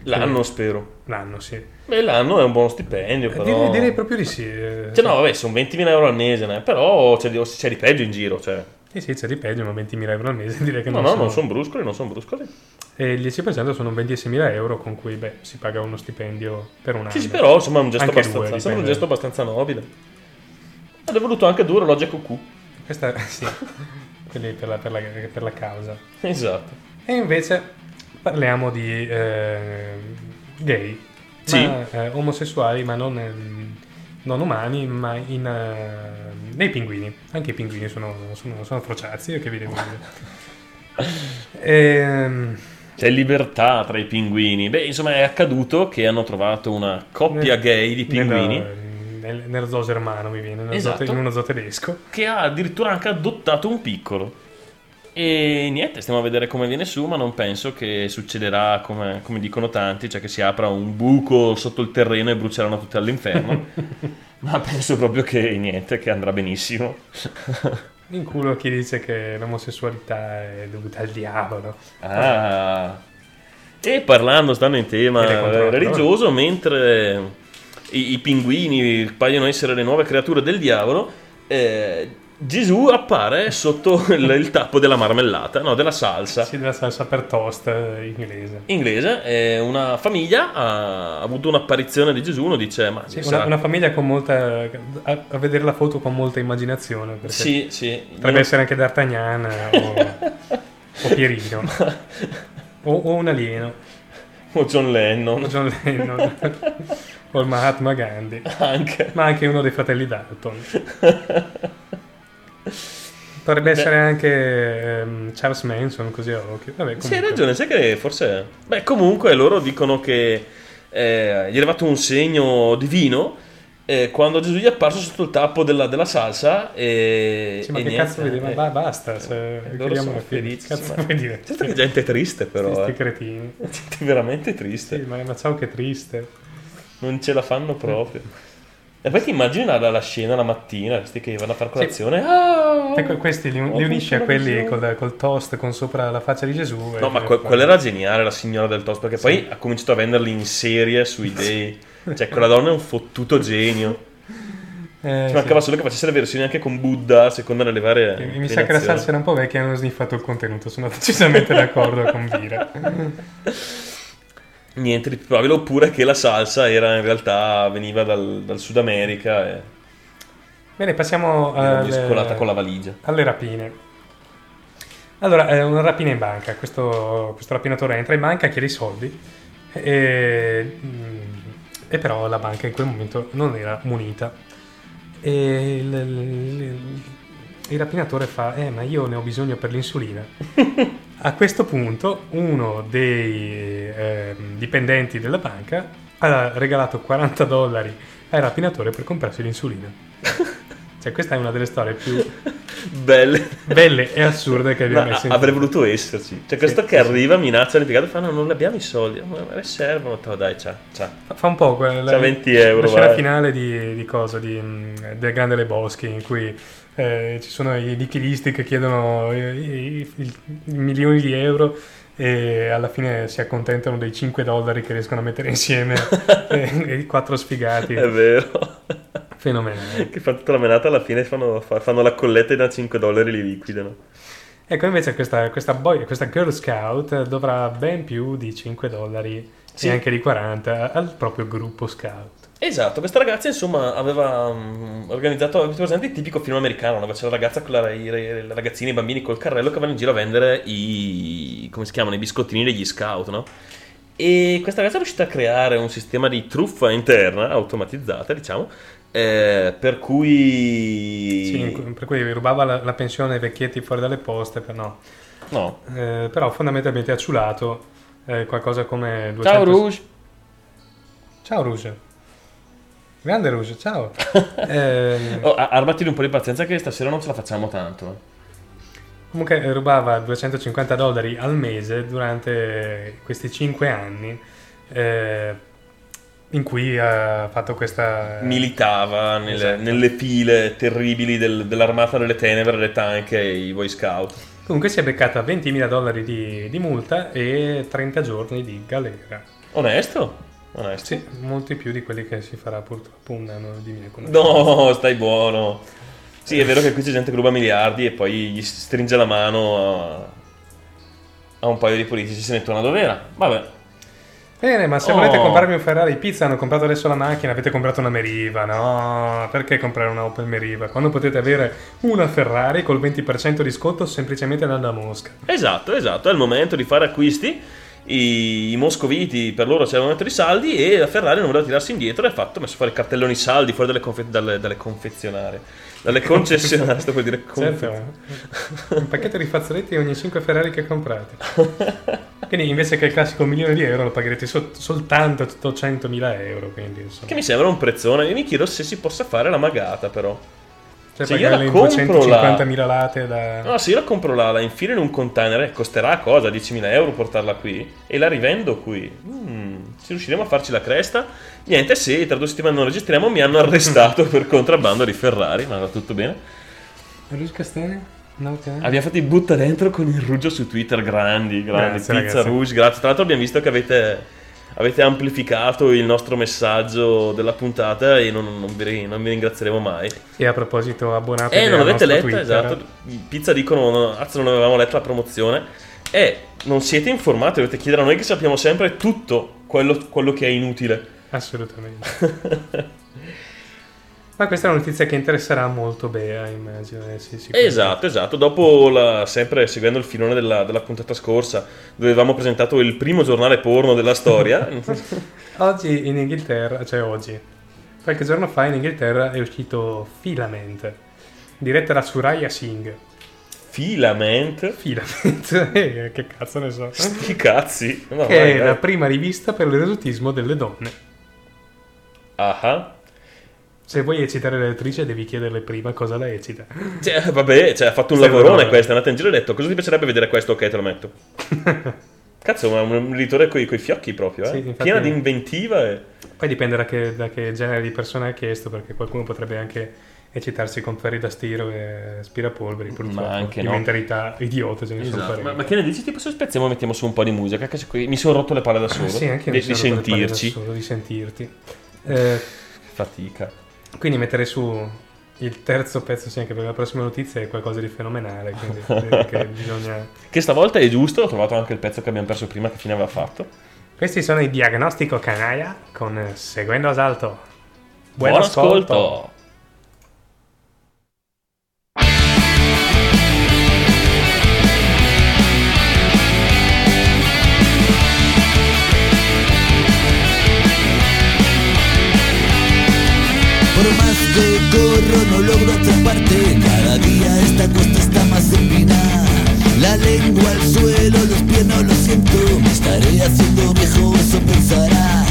L'anno spero. L'anno, sì. Beh, l'anno è un buono stipendio, però... Direi, direi proprio di sì. eh, Cioè, no, vabbè, sono 20.000 euro al mese, né? però c'è di, c'è di peggio in giro, cioè. Sì, sì, c'è di peggio, ma 20.000 euro al mese direi che No, non no, sono... non sono bruscoli, non sono bruscoli. E il 10% sono 26.000 euro con cui, beh, si paga uno stipendio per un anno. Sì, sì, però insomma è un gesto, Anche abbastanza, due, un gesto abbastanza nobile. Ed è voluto anche due orologi cucù. Questa, sì, quelli per la, per la- per la causa. Esatto. E invece parliamo di eh, gay, Sì. ma, eh, omosessuali, ma non, ehm, non umani, ma in, eh, nei pinguini. Anche i pinguini sono, sono, sono frociazzi, che vi devo dire. Ehm, C'è libertà tra i pinguini. Beh, insomma, è accaduto che hanno trovato una coppia gay di pinguini Nello, nel- nello zoo germano mi viene, Esatto. zoo- in uno zoo tedesco. che ha addirittura anche adottato un piccolo. E niente, stiamo a vedere come viene su, ma non penso che succederà come, come dicono tanti, cioè che si apra un buco sotto il terreno e bruceranno tutti all'inferno. ma penso proprio che niente, che andrà benissimo. In culo chi dice che l'omosessualità è dovuta al diavolo. Ah. E parlando, stando in tema religioso, mentre i, i pinguini paiono essere le nuove creature del diavolo, eh, Gesù appare sotto il, il tappo della marmellata, no, della salsa. Sì, della salsa per toast eh, inglese. Inglese, eh, una famiglia ha avuto un'apparizione di Gesù, uno dice, ma Sì, una, una famiglia con molta... A, a vedere la foto con molta immaginazione. Sì, sì. Potrebbe essere anche D'Artagnan o, o Pierino. O, o un alieno. O John O Lennon, John Lennon. o il Mahatma Gandhi. anche. Ma anche uno dei fratelli Dalton. Potrebbe essere anche ehm, Charles Manson, così a occhio. Vabbè, Sì, hai ragione, sai che forse... Beh, comunque loro dicono che eh, gli è arrivato un segno divino eh, quando Gesù gli è apparso sotto il tappo della, della salsa e... Sì, ma e che niente, cazzo vedeva? eh. Ba- basta. Se loro sono felici, Cazzo insomma. vuoi dire? Certo che gente triste però, Sti eh. cretini. Gente veramente triste. Sì, ma, ma ciao che triste. Non ce la fanno proprio. E poi ti immagini la, la scena la mattina, questi che vanno a fare colazione. Ah! Ecco, questi li, li unisci a avuto una quelli col, col toast con sopra la faccia di Gesù. No, ma que- quella era geniale, la signora del toast, perché poi ha cominciato a venderli in serie su eBay. Cioè, quella donna è un fottuto genio. Eh, Ci sì. mancava solo che facesse le versioni anche con Buddha, a seconda delle varie. Mi- Mi sa che la salsa era un po' vecchia e hanno sniffato il contenuto. Sono decisamente d'accordo con Vira. Niente di più probabile, oppure che la salsa era in realtà veniva dal, dal Sud America e Bene, passiamo alle, con la valigia. alle rapine. Allora, è una rapina in banca. Questo, questo rapinatore entra in banca, chiede i soldi. E, mm, e però la banca in quel momento non era munita. E il, il- il rapinatore fa: Eh, ma io ne ho bisogno per l'insulina. A questo punto, uno dei ehm, dipendenti della banca ha regalato 40 dollari al rapinatore per comprarsi l'insulina. Cioè, questa è una delle storie più Belle. belle e assurde che abbiamo Ma mai a- sentito. avrei voluto esserci. Cioè, questo Sì, che sì, arriva, minaccia l'impiegato e fa: No, non abbiamo i soldi. Ma me servono. Oh, dai, ciao. ciao. Fa un po' quella, C'ha 20 euro, la scena finale di, di cosa? Di, mm, del Grande Le Boschi, in cui eh, ci sono i nichilisti che chiedono i, i- i- milioni di euro e alla fine si accontentano dei 5 dollari che riescono a mettere insieme e, e i quattro sfigati. È vero. Fenomenale. che fa tutta la menata alla fine fanno, fa- fanno la colletta e da 5 dollari li liquidano. Ecco, invece questa, questa, boy, questa Girl Scout dovrà ben più di 5 dollari Sì. e anche di 40 al proprio gruppo scout. Esatto, questa ragazza insomma aveva mm, organizzato, avete presente il tipico film americano, dove c'è la ragazza con la, i, i ragazzini, i bambini col carrello che vanno in giro a vendere i, come si chiamano, i biscottini degli scout, no? E questa ragazza è riuscita a creare un sistema di truffa interna, automatizzata diciamo, eh, per cui... Sì, per cui rubava la, la pensione ai vecchietti fuori dalle poste, per no. No. Eh, però fondamentalmente ha ciulato eh, qualcosa come 200... Ciao Rouge! Ciao Rouge. Grande Rouge, ciao. Eh, Oh, a- armati di un po' di pazienza che stasera non ce la facciamo tanto. eh. comunque eh, rubava 250 dollari al mese durante questi 5 anni eh, in cui ha fatto questa... Militava nelle, Esatto. nelle file terribili del- dell'armata delle tenebre, le tank e i Boy Scout. Comunque si è beccata 20.000 dollari di, di multa e 30 giorni di galera. Onesto? Onesto. Sì, molti più di quelli che si farà purtroppo un anno di mia conoscenza. No, stai buono. Sì, è vero che qui c'è gente che ruba miliardi e poi gli stringe la mano a, a un paio di politici se ne torna dov'era. Vabbè. Bene, ma se Oh. volete comprarmi un Ferrari pizza, hanno comprato adesso la macchina, avete comprato una Meriva, no? Perché comprare una Opel Meriva? Quando potete avere una Ferrari col 20% di sconto semplicemente andando a Mosca. Esatto, esatto, è il momento di fare acquisti. I, i moscoviti per loro il momento di saldi e la Ferrari non voleva tirarsi indietro e ha fatto, messo fuori cartelloni saldi fuori dalle, confe- dalle, dalle confezionarie, dalle concessionarie, sto per dire confe- Certo, un pacchetto di fazzoletti ogni 5 Ferrari che comprate. Quindi invece che il classico milione di euro lo pagherete sol- soltanto 800.000 euro. Quindi. Che mi sembra un prezzone. Io mi chiedo se si possa fare la magata, però. Cioè, se io la compro 250.000 late da... No, se io la compro là, la infilo in un container, eh, costerà cosa? 10.000 euro portarla qui? E la rivendo qui? Mm, se riusciremo a farci la cresta? Niente, se tra due settimane non registriamo mi hanno arrestato per contrabbando di Ferrari, ma va tutto bene. Rouge Castagna? No, ok. Abbiamo fatto i butta dentro con il ruggio su Twitter, grandi, grandi. Grazie, Pizza ragazzi. Rouge, grazie. Tra l'altro abbiamo visto che avete, avete amplificato il nostro messaggio della puntata e non, non vi, non vi ringrazieremo mai. E a proposito, abbonatevi Eh, non avete letto, Twitter. esatto. Pizza dicono, no, azzo, non avevamo letto la promozione. E non siete informati, dovete chiedere a noi che sappiamo sempre tutto quello, quello che è inutile. Assolutamente. Ma questa è una notizia che interesserà molto Bea, immagino. eh, sì, sì, Esatto, esatto. Dopo, la- sempre seguendo il filone della, della puntata scorsa, dove avevamo presentato il primo giornale porno della storia. Oggi in Inghilterra, cioè oggi, qualche giorno fa in Inghilterra è uscito Filament, diretta da Suraya Singh. Filament. Filament, eh, che cazzo ne so. Sti cazzi. No, che vai, è vai. la prima rivista per l'erotismo delle donne. Ah. Se vuoi eccitare l'attrice devi chiederle prima cosa la eccita. Cioè, vabbè, cioè, ha fatto un Sì, lavorone vabbè. questo. È andato in giro e ha detto: Cosa ti piacerebbe vedere questo? Ok, te lo metto. Cazzo, ma un editore coi, coi fiocchi proprio, eh? Sì, infatti- Piena di inventiva e. Poi dipende da che, da che genere di persona ha chiesto, perché qualcuno potrebbe anche eccitarsi con ferri da stiro e aspirapolveri, purtroppo. anche di no. mentalità idiota ce ne sono Esatto. parecchie. Ma, ma che ne dici? Tipo, se spezziamo e mettiamo su un po' di musica. Che qui mi sono rotto le palle da solo. Sì, anche di, io mi di sono rotto le palle da sentirci. solo, di sentirti. Eh, Fatica. Quindi mettere su il terzo pezzo, sì, anche per la prossima notizia è qualcosa di fenomenale, quindi che bisogna... Che stavolta è giusto. Ho trovato anche il pezzo che abbiamo perso prima, che fine aveva fatto. Questi sono i Diagnostico Canaglia con eh, Seguendo a Salto. Buon, ascolto. Por corro no logro atraparte. Cada día esta costa está más empinada La lengua al suelo, los pies no lo siento. Me estaré haciendo viejo, eso pensarás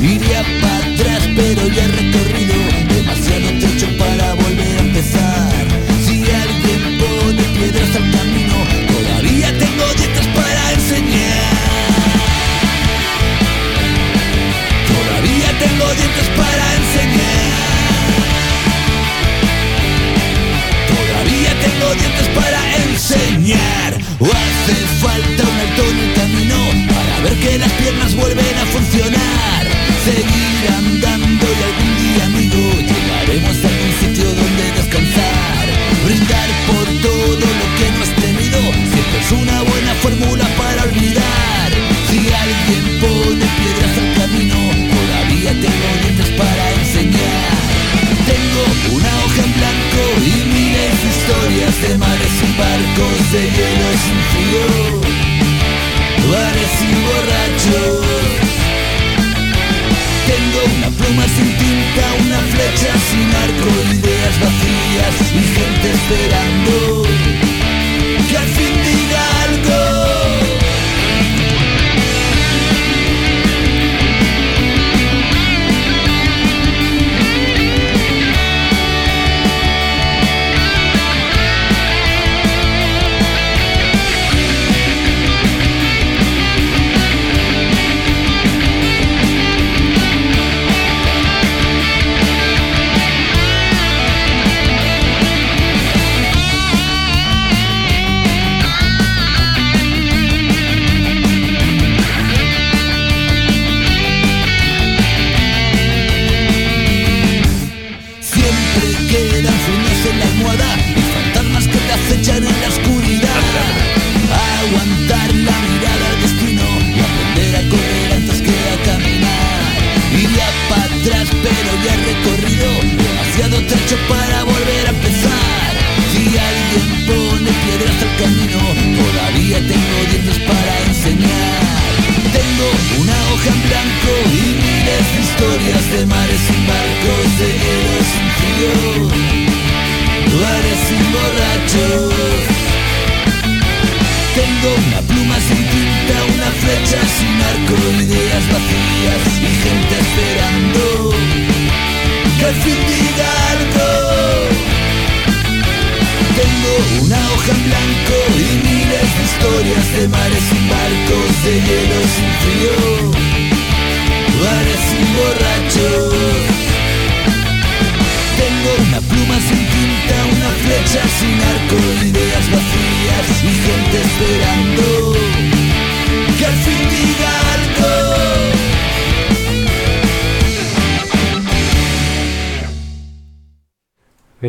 Iría para atrás pero ya he recorrido Demasiado trecho para volver a empezar. Si alguien pone piedras al camino Todavía tengo dientes para enseñar. Todavía tengo dientes para enseñar enseñar. O hace falta un alto en el camino Para ver que las piernas vuelven a funcionar. Seguir andando y algún día amigo Llegaremos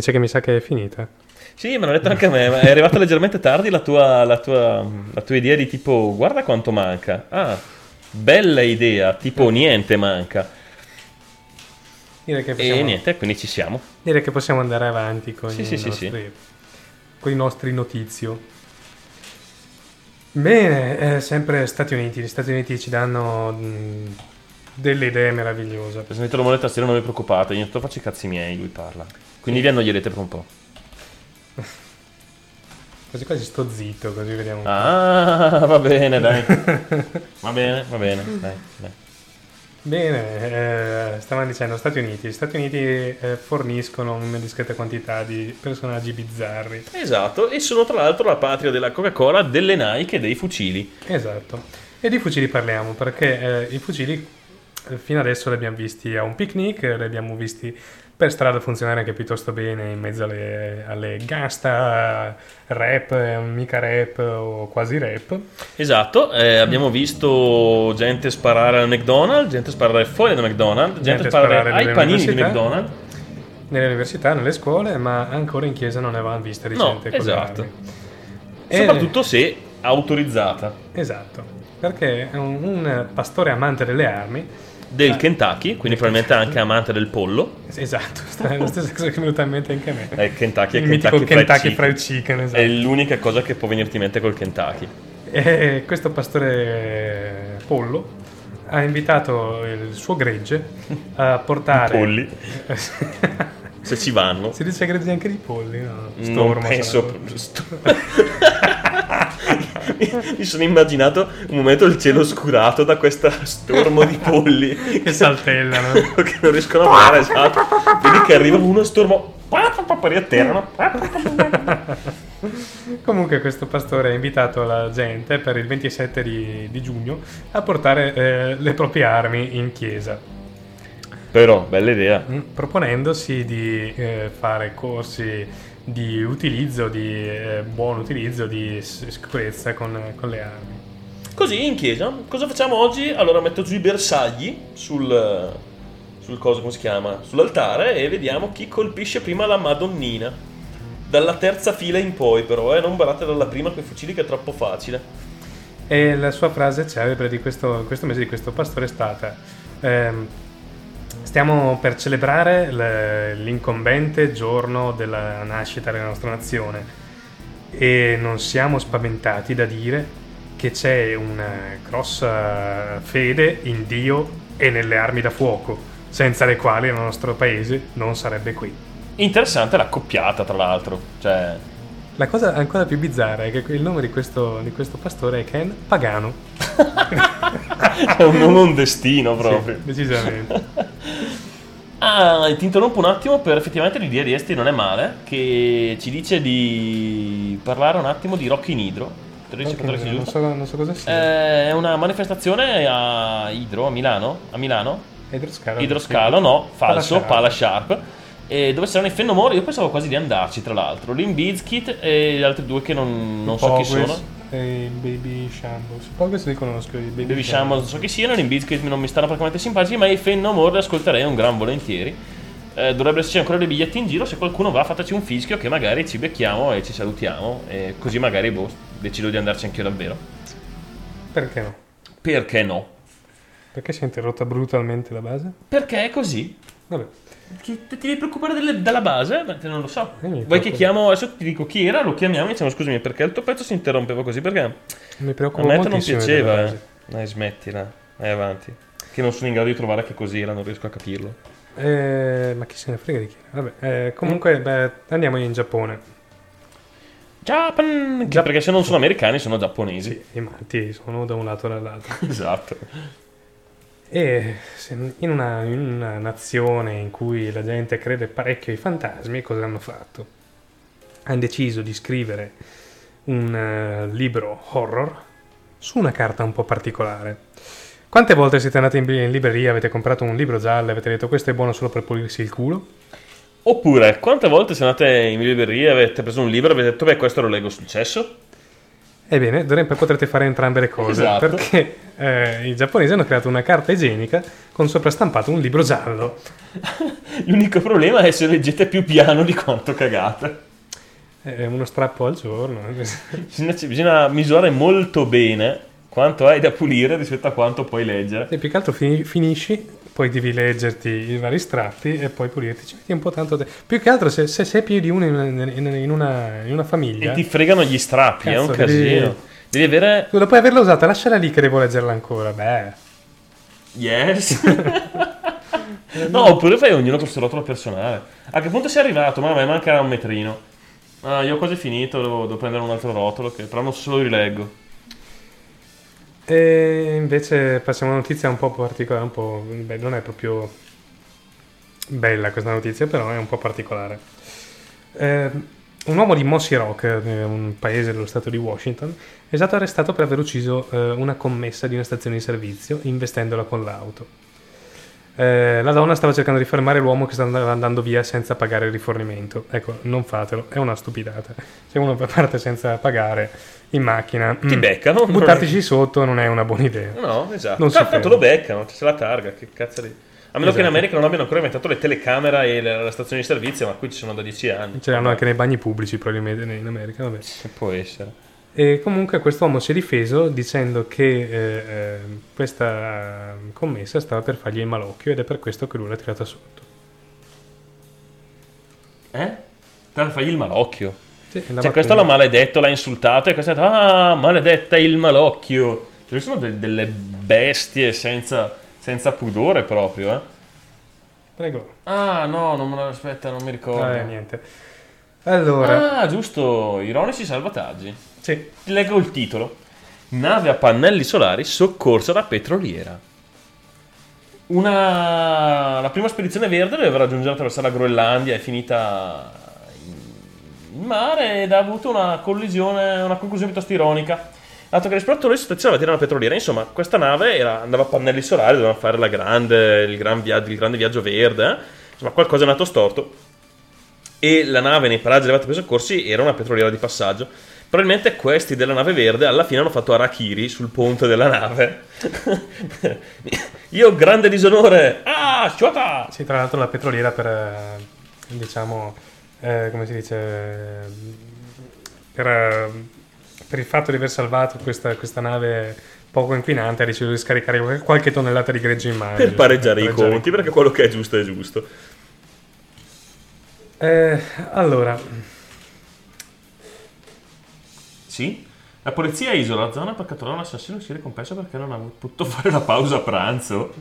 Dice che mi sa che è finita. Sì, me l'ha detto anche a me, ma è arrivata leggermente tardi la tua, la tua- la tua idea di tipo guarda quanto manca. Ah, bella idea, tipo niente manca. Direi che E possiamo, niente, quindi ci siamo. direi che possiamo andare avanti con, Sì, i, sì, sì, nostri, con i nostri notizio. Bene, eh, sempre Stati Uniti. Gli Stati Uniti ci danno mh, delle idee meravigliose. Se sentite rumore tastiera non vi preoccupate, io sto faccio i cazzi miei, lui parla. Quindi vi annoierete per un po'. Quasi quasi sto zitto, così vediamo. Ah, va bene, dai. Va bene, va bene, dai, dai. Bene, eh, stavamo dicendo Stati Uniti. Gli Stati Uniti eh, forniscono una discreta quantità di personaggi bizzarri. Esatto, e sono tra l'altro la patria della Coca-Cola, delle Nike e dei fucili. Esatto. E di fucili parliamo perché eh, i fucili fino adesso li abbiamo visti a un picnic, li abbiamo visti per strada funzionare anche piuttosto bene in mezzo alle, alle gangsta, rap, mica rap o quasi rap. Esatto, eh, abbiamo visto gente sparare al McDonald's, gente sparare fuori da McDonald's, gente, Gente sparare, sparare ai panini di. McDonald's. Nelle università, nelle scuole, ma ancora in chiesa non ne avevamo viste di No, gente esatto. E- Soprattutto se autorizzata. Esatto, perché un, un pastore amante delle armi Del Ah. Kentucky, quindi probabilmente anche amante del pollo. Esatto, è la stessa cosa che mi è venuta in mente anche a me. Eh, Kentucky e Il Kentucky Fried Kentucky Chicken. Fried Chicken, esatto. È l'unica cosa che può venirti in mente col Kentucky. E questo pastore pollo ha invitato il suo gregge a portare... Polli. Se ci vanno. si dice gregge anche di polli, no? Non Stormo. penso. Sto- Mi sono immaginato un momento il cielo oscurato da questa stormo di polli Che saltellano. che non riescono a volare. Esatto. Vedi che arriva uno stormo. Riatterrano. Comunque questo pastore ha invitato la gente per il 27 di, di giugno a portare eh, le proprie armi in chiesa, Però, bella idea. mm, proponendosi di eh, fare corsi di utilizzo, di eh, buon utilizzo, di sicurezza con, con le armi. Così in chiesa, cosa facciamo oggi? Allora metto giù i bersagli sul, sul coso, come si chiama? Sull'altare e vediamo chi colpisce prima la Madonnina. Dalla terza fila in poi, però, eh, non barate dalla prima con i fucili che è troppo facile. E la sua frase celebre di questo, questo mese di questo pastore è stata: ehm, Stiamo per celebrare l'incombente giorno della nascita della nostra nazione e non siamo spaventati da dire che c'è una grossa fede in Dio e nelle armi da fuoco, senza le quali il nostro paese non sarebbe qui. Interessante l'accoppiata, tra l'altro. Cioè, La cosa ancora più bizzarra è che il nome di questo, di questo pastore è Ken Pagano. è un nome un destino proprio. Sì, decisamente. Ah, ti interrompo un attimo per effettivamente l'idea di Esti non è male, che ci dice di parlare un attimo di Rock in Hydro. Te lo dice Ok, Patrick, non, so, non so cosa sia. Eh, È una manifestazione a Hydro, a Milano? A Milano? Idroscalo. Idroscalo, no, falso, Pala Pala Sharp. E dove saranno i Fennomore, io pensavo quasi di andarci, tra l'altro. Limp Bizkit e gli altri due che non, non so chi sono. E il Baby Shambles. I Pogwes li conosco. I Baby, Baby Shambles non so chi siano, Limp Bizkit non mi stanno praticamente simpatici, ma i Fennomore li ascolterei un gran volentieri. Eh, dovrebbero esserci ancora dei biglietti in giro, se qualcuno va fateci un fischio che magari ci becchiamo e ci salutiamo e così magari boh, decido di andarci anch'io davvero. Perché no? Perché no? Perché si è interrotta brutalmente la base? Perché è così. Vabbè. Chi- ti devi preoccupare delle- della base? Beh, Non lo so. Eh, Vuoi che preoccupo. chiamo, adesso ti dico chi era, lo chiamiamo e diciamo scusami perché il tuo pezzo si interrompeva così? Perché Mi a preoccupa me non piaceva. Eh. Dai, smettila. Vai avanti. Che non sono in grado di trovare che cos'era, non riesco a capirlo. Eh, ma chi se ne frega di chi? Vabbè, eh, comunque, beh, andiamo in Giappone. Japan! Già, perché se non sono americani sono giapponesi. Sì, i manti sono da un lato dall'altro. Esatto. E in una, in una nazione in cui la gente crede parecchio ai fantasmi, cosa hanno fatto? Hanno deciso di scrivere un eh, libro horror su una carta un po' particolare. Quante volte siete andati in, in libreria, avete comprato un libro giallo e avete detto questo è buono solo per pulirsi il culo? Oppure, quante volte se andate in libreria avete preso un libro e avete detto, beh, questo lo leggo sul cesso? Ebbene, d'ora in poi potrete fare entrambe le cose Esatto. perché eh, i giapponesi hanno creato una carta igienica con soprastampato un libro giallo. L'unico problema è se leggete più piano di quanto cagate. È uno strappo al giorno. Bisogna, bisogna misurare molto bene quanto hai da pulire rispetto a quanto puoi leggere. E più che altro fini- finisci, poi devi leggerti i vari strappi e poi pulirti. Ci metti un po' tanto. te- Più che altro, se, se sei più di uno in una, in- in una- in una famiglia, E ti fregano gli strappi, è un Cazzo, devi- casino. Devi avere... tu dopo averla usata, lasciala lì che devo leggerla ancora. Beh, Yes. no, oppure fai ognuno col suo rotolo personale. A che punto sei arrivato? Ma a me manca un metrino. Ah, io ho quasi finito, devo, devo prendere un altro rotolo, che però non se lo rileggo. E invece passiamo a una notizia un po' particolare, un po', beh, non è proprio bella questa notizia, però è un po' particolare. Eh, un uomo di Mossy Rock, eh, un paese dello stato di Washington, è stato arrestato per aver ucciso eh, una commessa di una stazione di servizio investendola con l'auto. Eh, la donna stava cercando di fermare l'uomo che stava andando via senza pagare il rifornimento. Ecco, non fatelo, è una stupidata. Se uno parte senza pagare in macchina, Ti mm, beccano. buttartici sotto non è una buona idea. No, esatto. Non Tanto ferma. lo beccano, c'è la targa, che cazzo di... A meno che in Esatto. America non abbiano ancora inventato le telecamere e le, la stazione di servizio, ma qui ci sono da 10 anni. Ce l'hanno anche nei bagni pubblici, probabilmente in America. Vabbè. Può essere. E comunque quest'uomo si è difeso dicendo che eh, eh, questa commessa stava per fargli il malocchio ed è per questo che lui l'ha tirata sotto. Eh? Tanto fagli il malocchio. Sì, Cioè, questo l'ha maledetto, l'ha insultato e questo ha detto, ah, maledetta il malocchio. Cioè, sono de- delle bestie senza, senza pudore proprio, eh. Prego. Ah, no, non me lo aspetta, non mi ricordo. Eh, niente. Allora, Ah, giusto, ironici salvataggi. Sì, Ti leggo il titolo. Nave a pannelli solari soccorsa da petroliera. Una... La prima spedizione verde doveva raggiungere attraversare la Groenlandia, è finita in mare ed ha avuto una collisione, una conclusione piuttosto ironica. Dato che l'esploratore si stazionava tirare una petroliera, insomma, questa nave era- andava a pannelli solari, doveva fare la grande, il, gran viaggio, il grande viaggio verde, eh. insomma, qualcosa è nato storto e la nave nei paraggi elevati per soccorsi era una petroliera di passaggio. Probabilmente questi della nave verde alla fine hanno fatto Arakiri sul ponte della nave. Io grande disonore. Ah, sciota! sì, tra l'altro la petroliera per, eh, diciamo, eh, come si dice, per, eh, per il fatto di aver salvato questa, questa nave poco inquinante ha deciso di scaricare qualche- tonnellata di greggio in mare. Per pareggiare i pareggiare conti, perché quello che è giusto è giusto. Eh, allora, Sì? La polizia isola la zona per catturare un assassino e si ricompensa perché non ha potuto fare la pausa pranzo.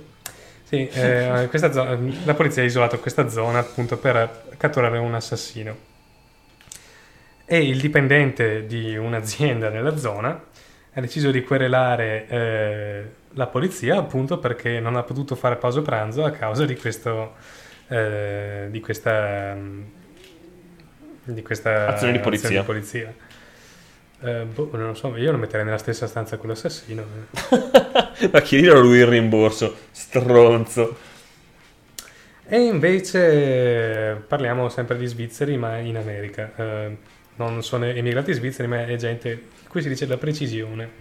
sì, eh, zona- la polizia ha isolato questa zona appunto per catturare un assassino. E il dipendente di un'azienda nella zona ha deciso di querelare eh, la polizia appunto perché non ha potuto fare pausa pranzo a causa di questo eh, di questa mm, di questa Azione di polizia. polizia. Eh, boh, non lo so, io lo metterei nella stessa stanza con l'assassino. eh. Ma chiedere a lui il rimborso. Stronzo. E invece parliamo sempre di svizzeri, ma in America. Eh, non sono emigrati svizzeri, ma è gente, qui si dice la precisione.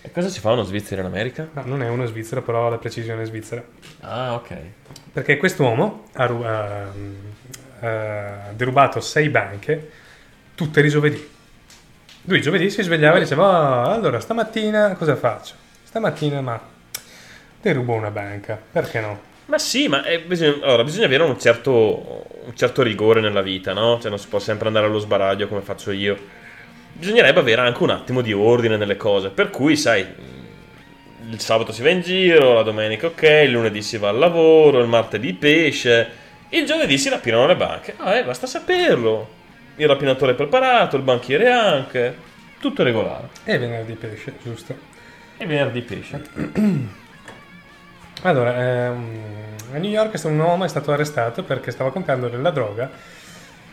E cosa si fa uno svizzero in America? No, non è uno svizzero, però la precisione svizzera. Ah, ok. Perché quest'uomo ha, ha, ha derubato sei banche, tutte di giovedì. Lui giovedì si svegliava e diceva, "Ah, allora stamattina cosa faccio? Stamattina, ma derubo una banca, perché no? Ma sì, ma eh, bisogna, allora, bisogna avere un certo, un certo rigore nella vita, no? Cioè non si può sempre andare allo sbaraglio come faccio io. Bisognerebbe avere anche un attimo di ordine nelle cose. Per cui, sai, il sabato si va in giro, la domenica ok, il lunedì si va al lavoro, il martedì pesce, il giovedì si rapinano le banche. Ah, eh, basta saperlo. Il rapinatore è preparato, il banchiere anche. Tutto regolare. E venerdì pesce, giusto? E venerdì pesce. Allora, ehm, a New York un uomo è stato arrestato perché stava comprando della droga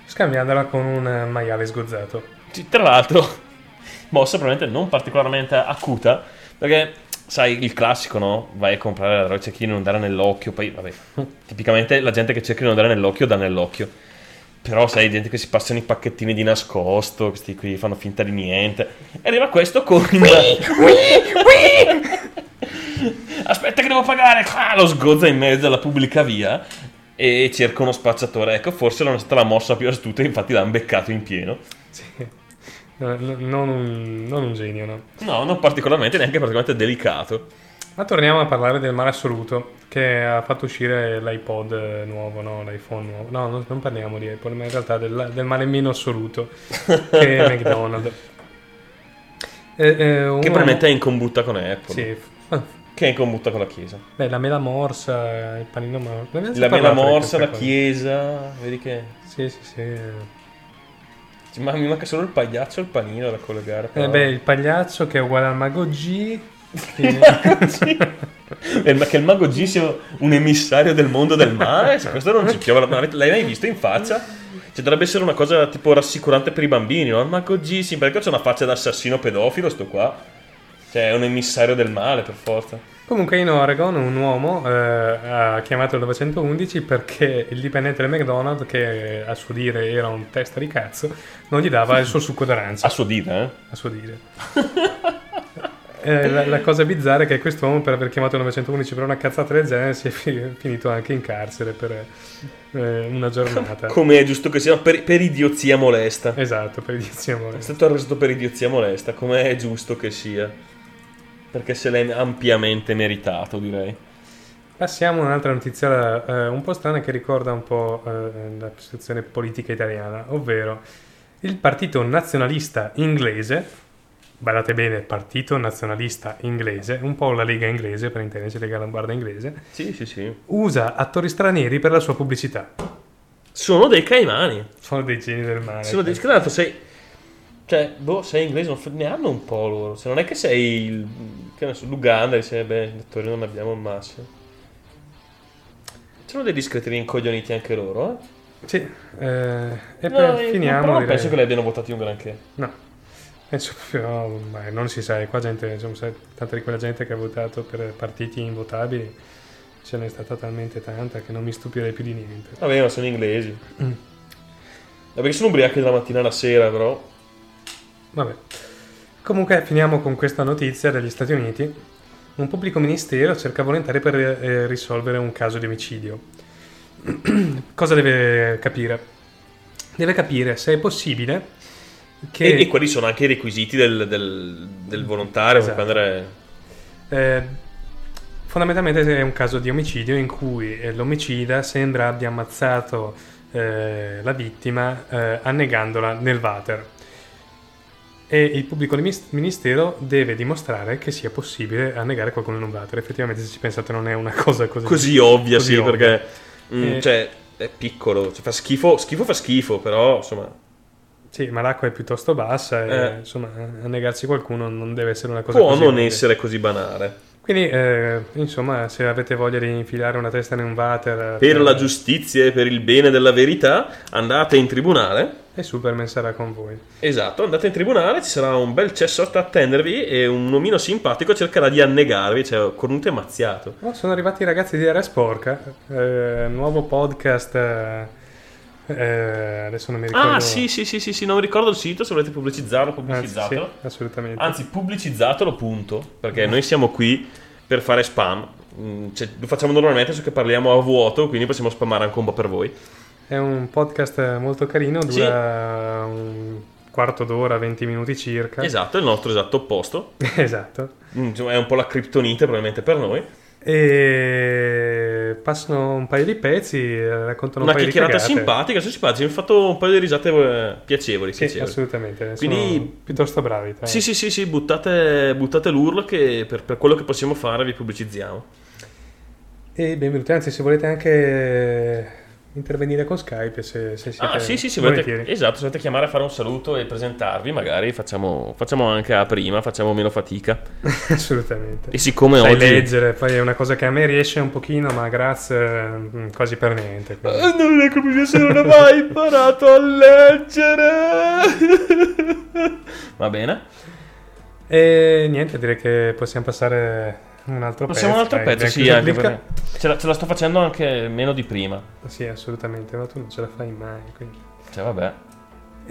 scambiandola con un maiale sgozzato. Sì, Tra l'altro, mossa probabilmente non particolarmente acuta, perché sai il classico, no? Vai a comprare la droga, cerchi di non dare nell'occhio, poi vabbè, tipicamente la gente che cerca di non dare nell'occhio dà nell'occhio. Però sai, gente che si passano i pacchettini di nascosto, questi qui fanno finta di niente. E arriva questo con... Aspetta che devo pagare, ah, lo sgozza in mezzo alla pubblica via e cerca uno spacciatore. Ecco, forse non è stata la mossa più astuta, infatti l'hanno beccato in pieno. Sì. No, no, non, un, non un genio, no. No, non particolarmente, neanche particolarmente delicato. Ma torniamo a parlare del male assoluto che ha fatto uscire l'iPod eh, nuovo, no? L'iPhone nuovo. No, non, parliamo di iPod, ma in realtà del, del male meno assoluto che è McDonald's. Eh, eh, Che probabilmente è in combutta con Apple. Sì. Ah, Che è in combutta con la Chiesa. Beh, la mela morsa, il panino già La mela morsa, la cose. Chiesa, vedi che... Sì, sì, sì. Ma mi manca solo il pagliaccio e il panino da collegare. Eh però. beh, il pagliaccio che è uguale al mago G. che- che il mago G sia un emissario del mondo del male, se questo non ci piove. Ma l'hai mai visto in faccia? Cioè, dovrebbe essere una cosa tipo rassicurante per i bambini, no? Il mago G, sì, perché c'è una faccia da assassino pedofilo, sto qua. Cioè, è un emissario del male, per forza. Comunque in Oregon un uomo eh, ha chiamato il 911 perché il dipendente del McDonald's, che a suo dire era un testa di cazzo, non gli dava il suo succo d'arancia. A suo dire, eh? a suo dire. Eh, la, la cosa bizzarra è che quest'uomo per aver chiamato il 911 per una cazzata del genere si è fi- finito anche in carcere per eh, una giornata. Come è giusto che sia, per, per idiozia molesta. esatto, per iniziamo. È stato arrestato per idiozia molesta, come è giusto che sia. Perché se l'è ampiamente meritato, direi. Passiamo a un'altra notizia eh, un po' strana che ricorda un po' eh, la situazione politica italiana, ovvero il partito nazionalista inglese, guardate bene, partito nazionalista inglese, un po' la lega inglese per intenderci, Lega Lombarda inglese, Sì, sì, sì. usa attori stranieri per la sua pubblicità. Sono dei caimani. Sono dei geni del male. Sono dei... Tra l'altro sei... Cioè, boh, sei inglese, non ne hanno un po' loro. Se non è che sei il... Che ne so, l'Uganda e dice, beh, attori non abbiamo un massimo. Sono dei discreti rincoglioniti anche loro, eh? Sì, eh, e No, poi io- finiamo. Però non direi. penso che li abbiano votati un granché. No, penso proprio, ma non si sa, qua gente, insomma, tanta di quella gente che ha votato per partiti invotabili, ce n'è stata talmente tanta che non mi stupirei più di niente. Vabbè, ma sono inglesi. Mm. Vabbè, sono ubriachi dalla mattina alla sera, però. Vabbè. Comunque finiamo con questa notizia dagli Stati Uniti. Un pubblico ministero cerca volontari per eh, risolvere un caso di omicidio. Cosa deve capire? Deve capire se è possibile che... E, e quelli sono anche i requisiti del, del- del volontario. Esatto. prendere- Eh, fondamentalmente è un caso di omicidio in cui eh, l'omicida sembra abbia ammazzato eh, la vittima eh, annegandola nel water. E il pubblico minis- ministero deve dimostrare che sia possibile annegare qualcuno in un water. Effettivamente, se ci pensate, non è una cosa così, Così ovvia, così sì, ovvia. perché. mm, Eh. Cioè, è piccolo. Cioè, fa schifo. Schifo fa schifo, però, insomma. Sì, ma l'acqua è piuttosto bassa e Eh. insomma, annegarsi qualcuno non deve essere una cosa Può non ovvia. essere così banale. Quindi, eh, insomma, se avete voglia di infilare una testa in un water Per la giustizia e per il bene della verità, andate in tribunale. e Superman sarà con voi. Esatto, andate in tribunale, ci sarà un bel cessotto a attendervi e un omino simpatico cercherà di annegarvi, cioè cornuto e mazziato. Oh, sono arrivati i ragazzi di Era Sporca, eh, nuovo podcast. eh, eh, adesso non mi ricordo. Ah, sì, sì, sì, sì, sì, non mi ricordo il sito, se volete pubblicizzarlo, Anzi, pubblicizzatelo. sì, assolutamente. Anzi, pubblicizzatelo, punto. Perché noi siamo qui per fare spam. Mm, cioè, lo facciamo normalmente, so che parliamo a vuoto, quindi possiamo spammare anche un po' per voi. È un podcast molto carino, dura un quarto d'ora, 20 minuti circa. Esatto, è il nostro esatto opposto. esatto. Mm, È un po' la criptonite, probabilmente per noi. E passano un paio di pezzi, eh, raccontano Una un paio di chiacchierata simpatica, sono simpatici. Mi hanno fatto un paio di risate eh, piacevoli. Sì, piacevoli. assolutamente. Quindi- piuttosto bravi. tra Sì, sì, sì, sì, buttate, buttate l'urlo che per, per quello che possiamo fare vi pubblicizziamo. E benvenuti, anzi se volete anche intervenire con Skype se, se siete Ah, sì, sì, se volete, esatto, se volete chiamare a fare un saluto e presentarvi, magari facciamo, facciamo anche a prima, facciamo meno fatica. assolutamente. E siccome Sai oggi... leggere, poi è una cosa che a me riesce un pochino, ma grazie mm, quasi per niente. Eh, Non è come se non ho mai imparato a leggere. Va bene. E niente, direi che possiamo passare un altro Passiamo a un pezzo. altro pezzo, sì, anche perché ce la, ce la sto facendo anche meno di prima. Sì, assolutamente, ma tu non ce la fai mai. quindi. Cioè, vabbè.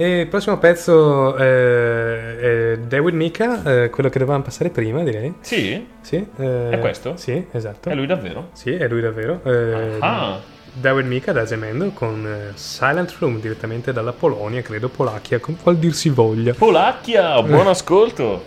E il prossimo pezzo eh, è David Mika, eh, quello che dovevamo passare prima, direi. Sì? Sì, eh, È questo? Sì, esatto. È lui davvero? Sì, è lui davvero. Eh, Ah. David Mika da Gemendo con eh, Silent Room direttamente dalla Polonia, credo Polacchia, con qual dir si voglia. Polacchia, buon ascolto.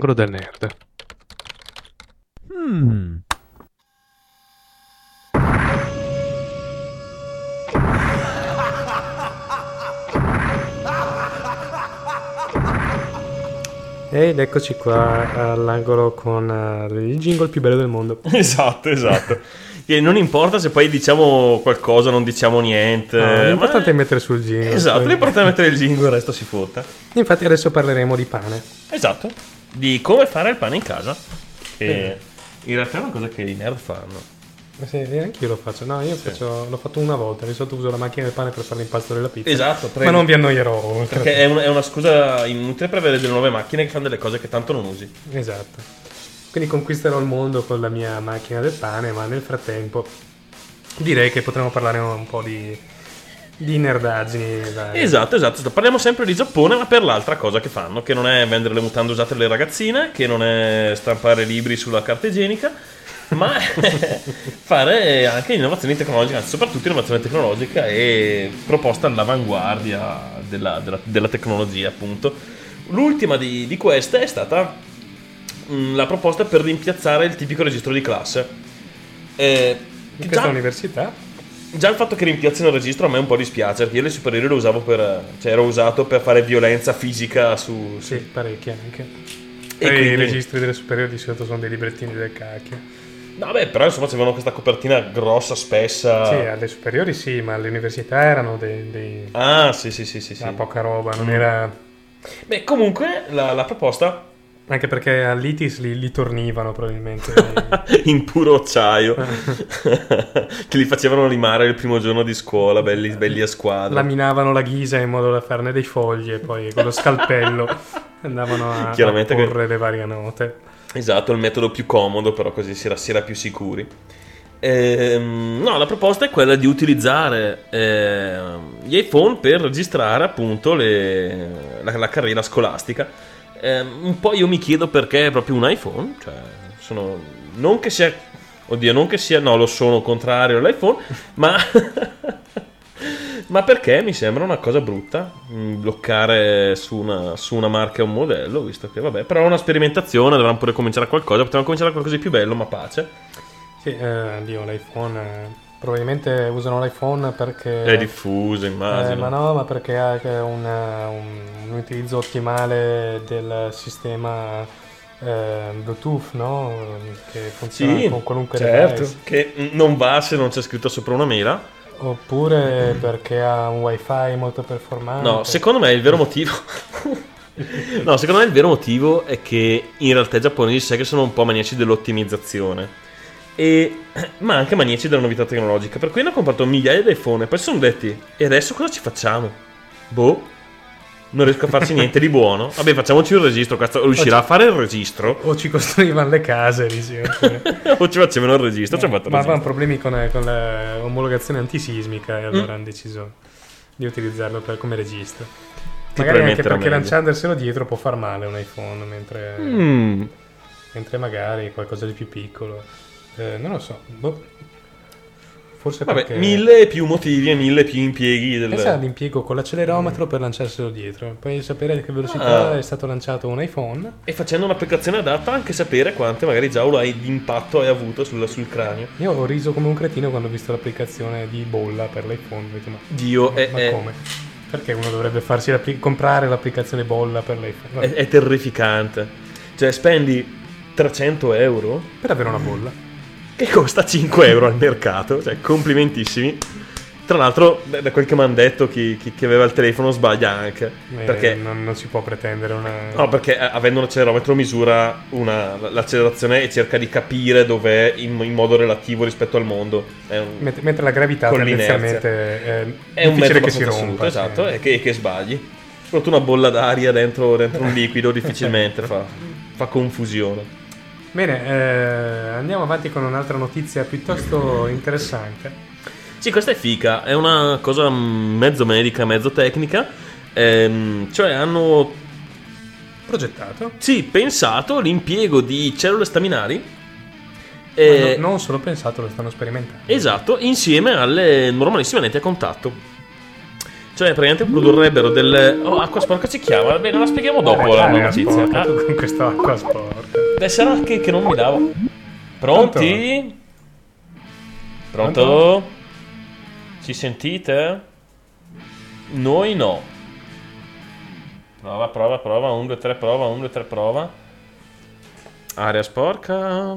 L'angolo del nerd. Ed eccoci qua all'angolo con eh, il jingle più bello del mondo. Esatto, esatto. Che non importa se poi diciamo qualcosa, non diciamo niente. No, ma- l'importante è mettere sul jingle. Esatto, Poi- l'importante è mettere il jingle, il resto si fotta. Infatti adesso parleremo di pane. Esatto, di come fare il pane in casa. Che in realtà è una cosa che i nerd fanno. Eh Sì, e anche io lo faccio. No, io faccio- l'ho fatto una volta. Di solito uso la macchina del pane per fare l'impasto della pizza. Esatto, Ma non vi annoierò. oltre. Perché è, un- è una scusa inutile per avere delle nuove macchine che fanno delle cose che tanto non usi. Esatto. Quindi conquisterò il mondo con la mia macchina del pane, ma nel frattempo direi che potremmo parlare un po' di, di nerdaggini. varie. Esatto, esatto. Parliamo sempre di Giappone, ma per l'altra cosa che fanno, che non è vendere le mutande usate alle ragazzine, che non è stampare libri sulla carta igienica, ma fare anche innovazioni tecnologiche, anzi soprattutto innovazione tecnologica e proposta all'avanguardia della, della- della tecnologia, appunto. L'ultima di, di queste è stata mh, la proposta per rimpiazzare il tipico registro di classe. Eh, In già- questa università Già il fatto che rimpiazzino il registro a me un po' dispiace, perché io le superiori lo usavo per. cioè ero usato per fare violenza fisica su. Sì, parecchie anche. E quindi- i registri delle superiori di solito sono dei librettini del cacchio. No, beh, però insomma c'avevano questa copertina grossa, spessa. Sì, alle superiori sì, ma alle università erano dei, dei- Ah, sì, sì, sì, sì. sì. poca roba, Mm. non era... Beh, comunque la, la proposta Anche perché all'ITIS li, li tornivano probabilmente. in puro acciaio che li facevano limare il primo giorno di scuola, belli, belli a squadra. laminavano la ghisa in modo da farne dei fogli e poi con lo scalpello andavano a, a Chiaramente che- porre le varie note. Esatto, il metodo più comodo, però così si era, si era più sicuri. Ehm, no, la proposta è quella di utilizzare ehm, gli iPhone per registrare appunto le- la, la carriera scolastica. Ehm, un po' io mi chiedo perché è proprio un iPhone, cioè sono, non che sia, oddio, non che sia, no, lo sono contrario all'iPhone, ma, ma perché mi sembra una cosa brutta mm, bloccare su una, su una marca un modello, visto che vabbè, però è una sperimentazione, dovranno pure cominciare a qualcosa, potevano cominciare a qualcosa di più bello, ma pace. Sì, eh, Dio, l'iPhone... eh, probabilmente usano l'iPhone perché... È diffuso, immagino. Eh, ma no, ma perché ha anche un, un- un utilizzo ottimale del sistema eh, Bluetooth, no? Che funziona Sì, con qualunque certo, device. che non va se non c'è scritto sopra una mela. Oppure perché ha un wifi molto performante. No, secondo me il vero motivo. no, secondo me il vero motivo è che in realtà i giapponesi sai che sono un po' maniaci dell'ottimizzazione. E, ma anche maniaci della novità tecnologica. Per cui hanno comprato migliaia di iPhone e poi si sono detti: E adesso cosa ci facciamo? Boh, non riesco a farci niente di buono. Vabbè, facciamoci un registro. Questo riuscirà a fare il registro? O ci costruivano le case, oppure- o ci facevano il registro? Ci hanno fatto ma avevano problemi con, con l'omologazione antisismica e allora Mm. hanno deciso di utilizzarlo per- come registro. Che Magari anche perché meglio. lanciandoselo dietro può far male un iPhone, mentre, Mm. mentre magari qualcosa di più piccolo. Eh, non lo so. boh. Forse Vabbè, perché... mille più motivi e mille più impieghi del... Pensa all'impiego con l'accelerometro per lanciarselo dietro. Poi sapere a che velocità Ah. è stato lanciato un iPhone. E facendo un'applicazione adatta anche sapere quante magari giaule hai di impatto hai avuto sul, sul cranio. Io ho riso come un cretino quando ho visto l'applicazione di bolla per l'iPhone. Ho detto, ma, Dio, è, ma è- come? Perché uno dovrebbe farsi l'appli- comprare l'applicazione bolla per l'iPhone? Vabbè, è- è terrificante. Cioè, spendi 300 euro per avere una bolla. Che costa 5 euro al mercato. Cioè, complimentissimi. Tra l'altro, da quel che mi hanno detto, chi, chi- chi aveva il telefono sbaglia anche. Eh, Perché non, non si può pretendere una... No, perché eh, avendo un accelerometro misura una- l'accelerazione e cerca di capire dov'è in, in modo relativo rispetto al mondo. Un, Mentre, la gravità tendenzialmente è, è un metodo che si rompa. assoluto, esatto, e che, che sbagli. Soprattutto una bolla d'aria dentro, dentro un liquido difficilmente fa, fa confusione. Bene, eh, andiamo avanti con un'altra notizia piuttosto interessante. Sì, questa è fica, è una cosa mezzo medica, mezzo tecnica. ehm, cioè hanno Progettato. Sì, pensato l'impiego di cellule staminali. Eh, no- non solo pensato, lo stanno sperimentando. Esatto, insieme alle normalissime lenti a contatto. Cioè, praticamente produrrebbero delle. Oh, acqua sporca si chiama. Bene, la spieghiamo dopo la Eh, notizia. sporca, Ah, con questa acqua sporca. Beh, sarà che, che non mi dava. Pronti? Pronto? Pronto? Ci sentite? Noi no. Prova, prova, prova. 1, 2, 3, prova. 1, 2, 3, prova. Aria sporca.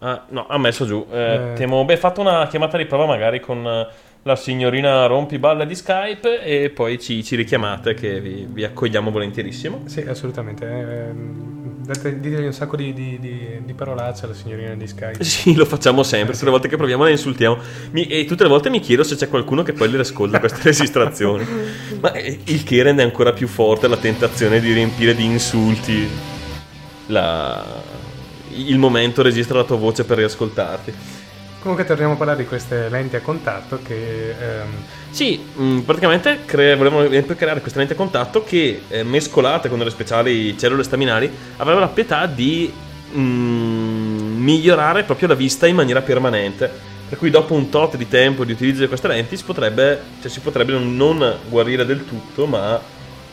Ah, no, ha messo giù. Eh, Eh. Temo, beh, fatto una chiamata di prova magari con la signorina Rompiballe di Skype e poi ci, ci richiamate che vi, vi accogliamo volentierissimo. Sì, assolutamente. ehm, date- ditegli un sacco di, di, di, di parolacce alla signorina di Sky. Sì, lo facciamo sempre. Tutte le volte che proviamo la insultiamo. Mi- e tutte le volte mi chiedo se c'è qualcuno che poi le ascolta queste registrazioni. Ma eh, il che rende ancora più forte la tentazione di riempire di insulti la- il momento registra la tua voce per riascoltarti. Comunque torniamo a parlare di queste lenti a contatto che... ehm, Sì, mh, praticamente cre- volevano esempio creare queste lenti a contatto che, eh, mescolate con delle speciali cellule staminali, avrebbero la proprietà di mh, migliorare proprio la vista in maniera permanente. Per cui dopo un tot di tempo di utilizzo di queste lenti si potrebbe, cioè, si potrebbe non guarire del tutto, ma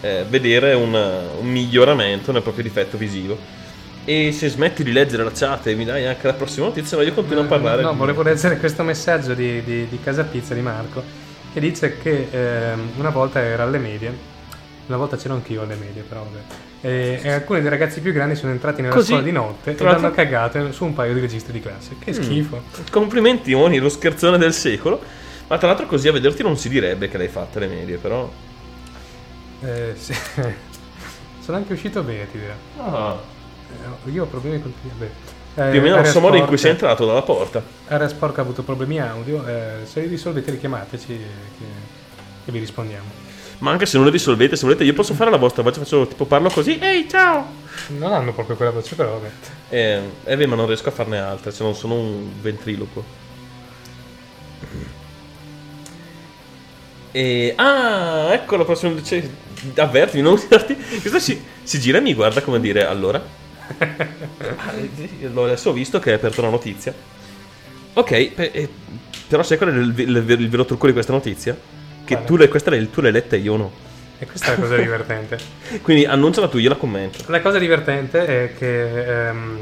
eh, vedere un, un miglioramento nel proprio difetto visivo. E se smetti di leggere la chat e mi dai anche la prossima notizia, no, io continuo a parlare. No, volevo leggere questo messaggio di, di, di Casa Pizza di Marco che dice che ehm, una volta era alle medie, una volta c'ero anch'io alle medie, però vabbè. E, e alcuni dei ragazzi più grandi sono entrati nella Così, scuola di notte e tra l'altro- hanno cagato su un paio di registri di classe. Che schifo. Complimenti, Oni, lo scherzone del secolo. Ma tra l'altro così a vederti non si direbbe che l'hai fatta le medie, però. Eh, sì. Sono anche uscito bene, ti dirò. Ah, Eh, Io ho problemi con il beh. Eh, più o meno lo stesso modo in cui sei entrato dalla porta. Area Sporca ha avuto problemi audio, eh, se li risolvete richiamateci che, che vi rispondiamo. Ma anche se non le risolvete, se volete, io posso fare la vostra voce, faccio tipo parlo così. Ehi, ciao! Non hanno proprio quella voce, però vabbè. Eh, eh beh, ma non riesco a farne altre, se non sono un ventriloquo. E... Ah, ecco la prossima... Cioè, avvertimi, non usarti... Questo si, si gira e mi guarda come dire, allora? Ah, eh, Allora, adesso visto che hai aperto la notizia. Ok, pe- eh, però sai qual è il, il- il vero trucco di questa notizia? Che Quale? tu, le, questa l'hai, tu l'hai letta e io no. E questa è la cosa divertente. Quindi annunciala tu, io la commento. La cosa divertente è che ehm,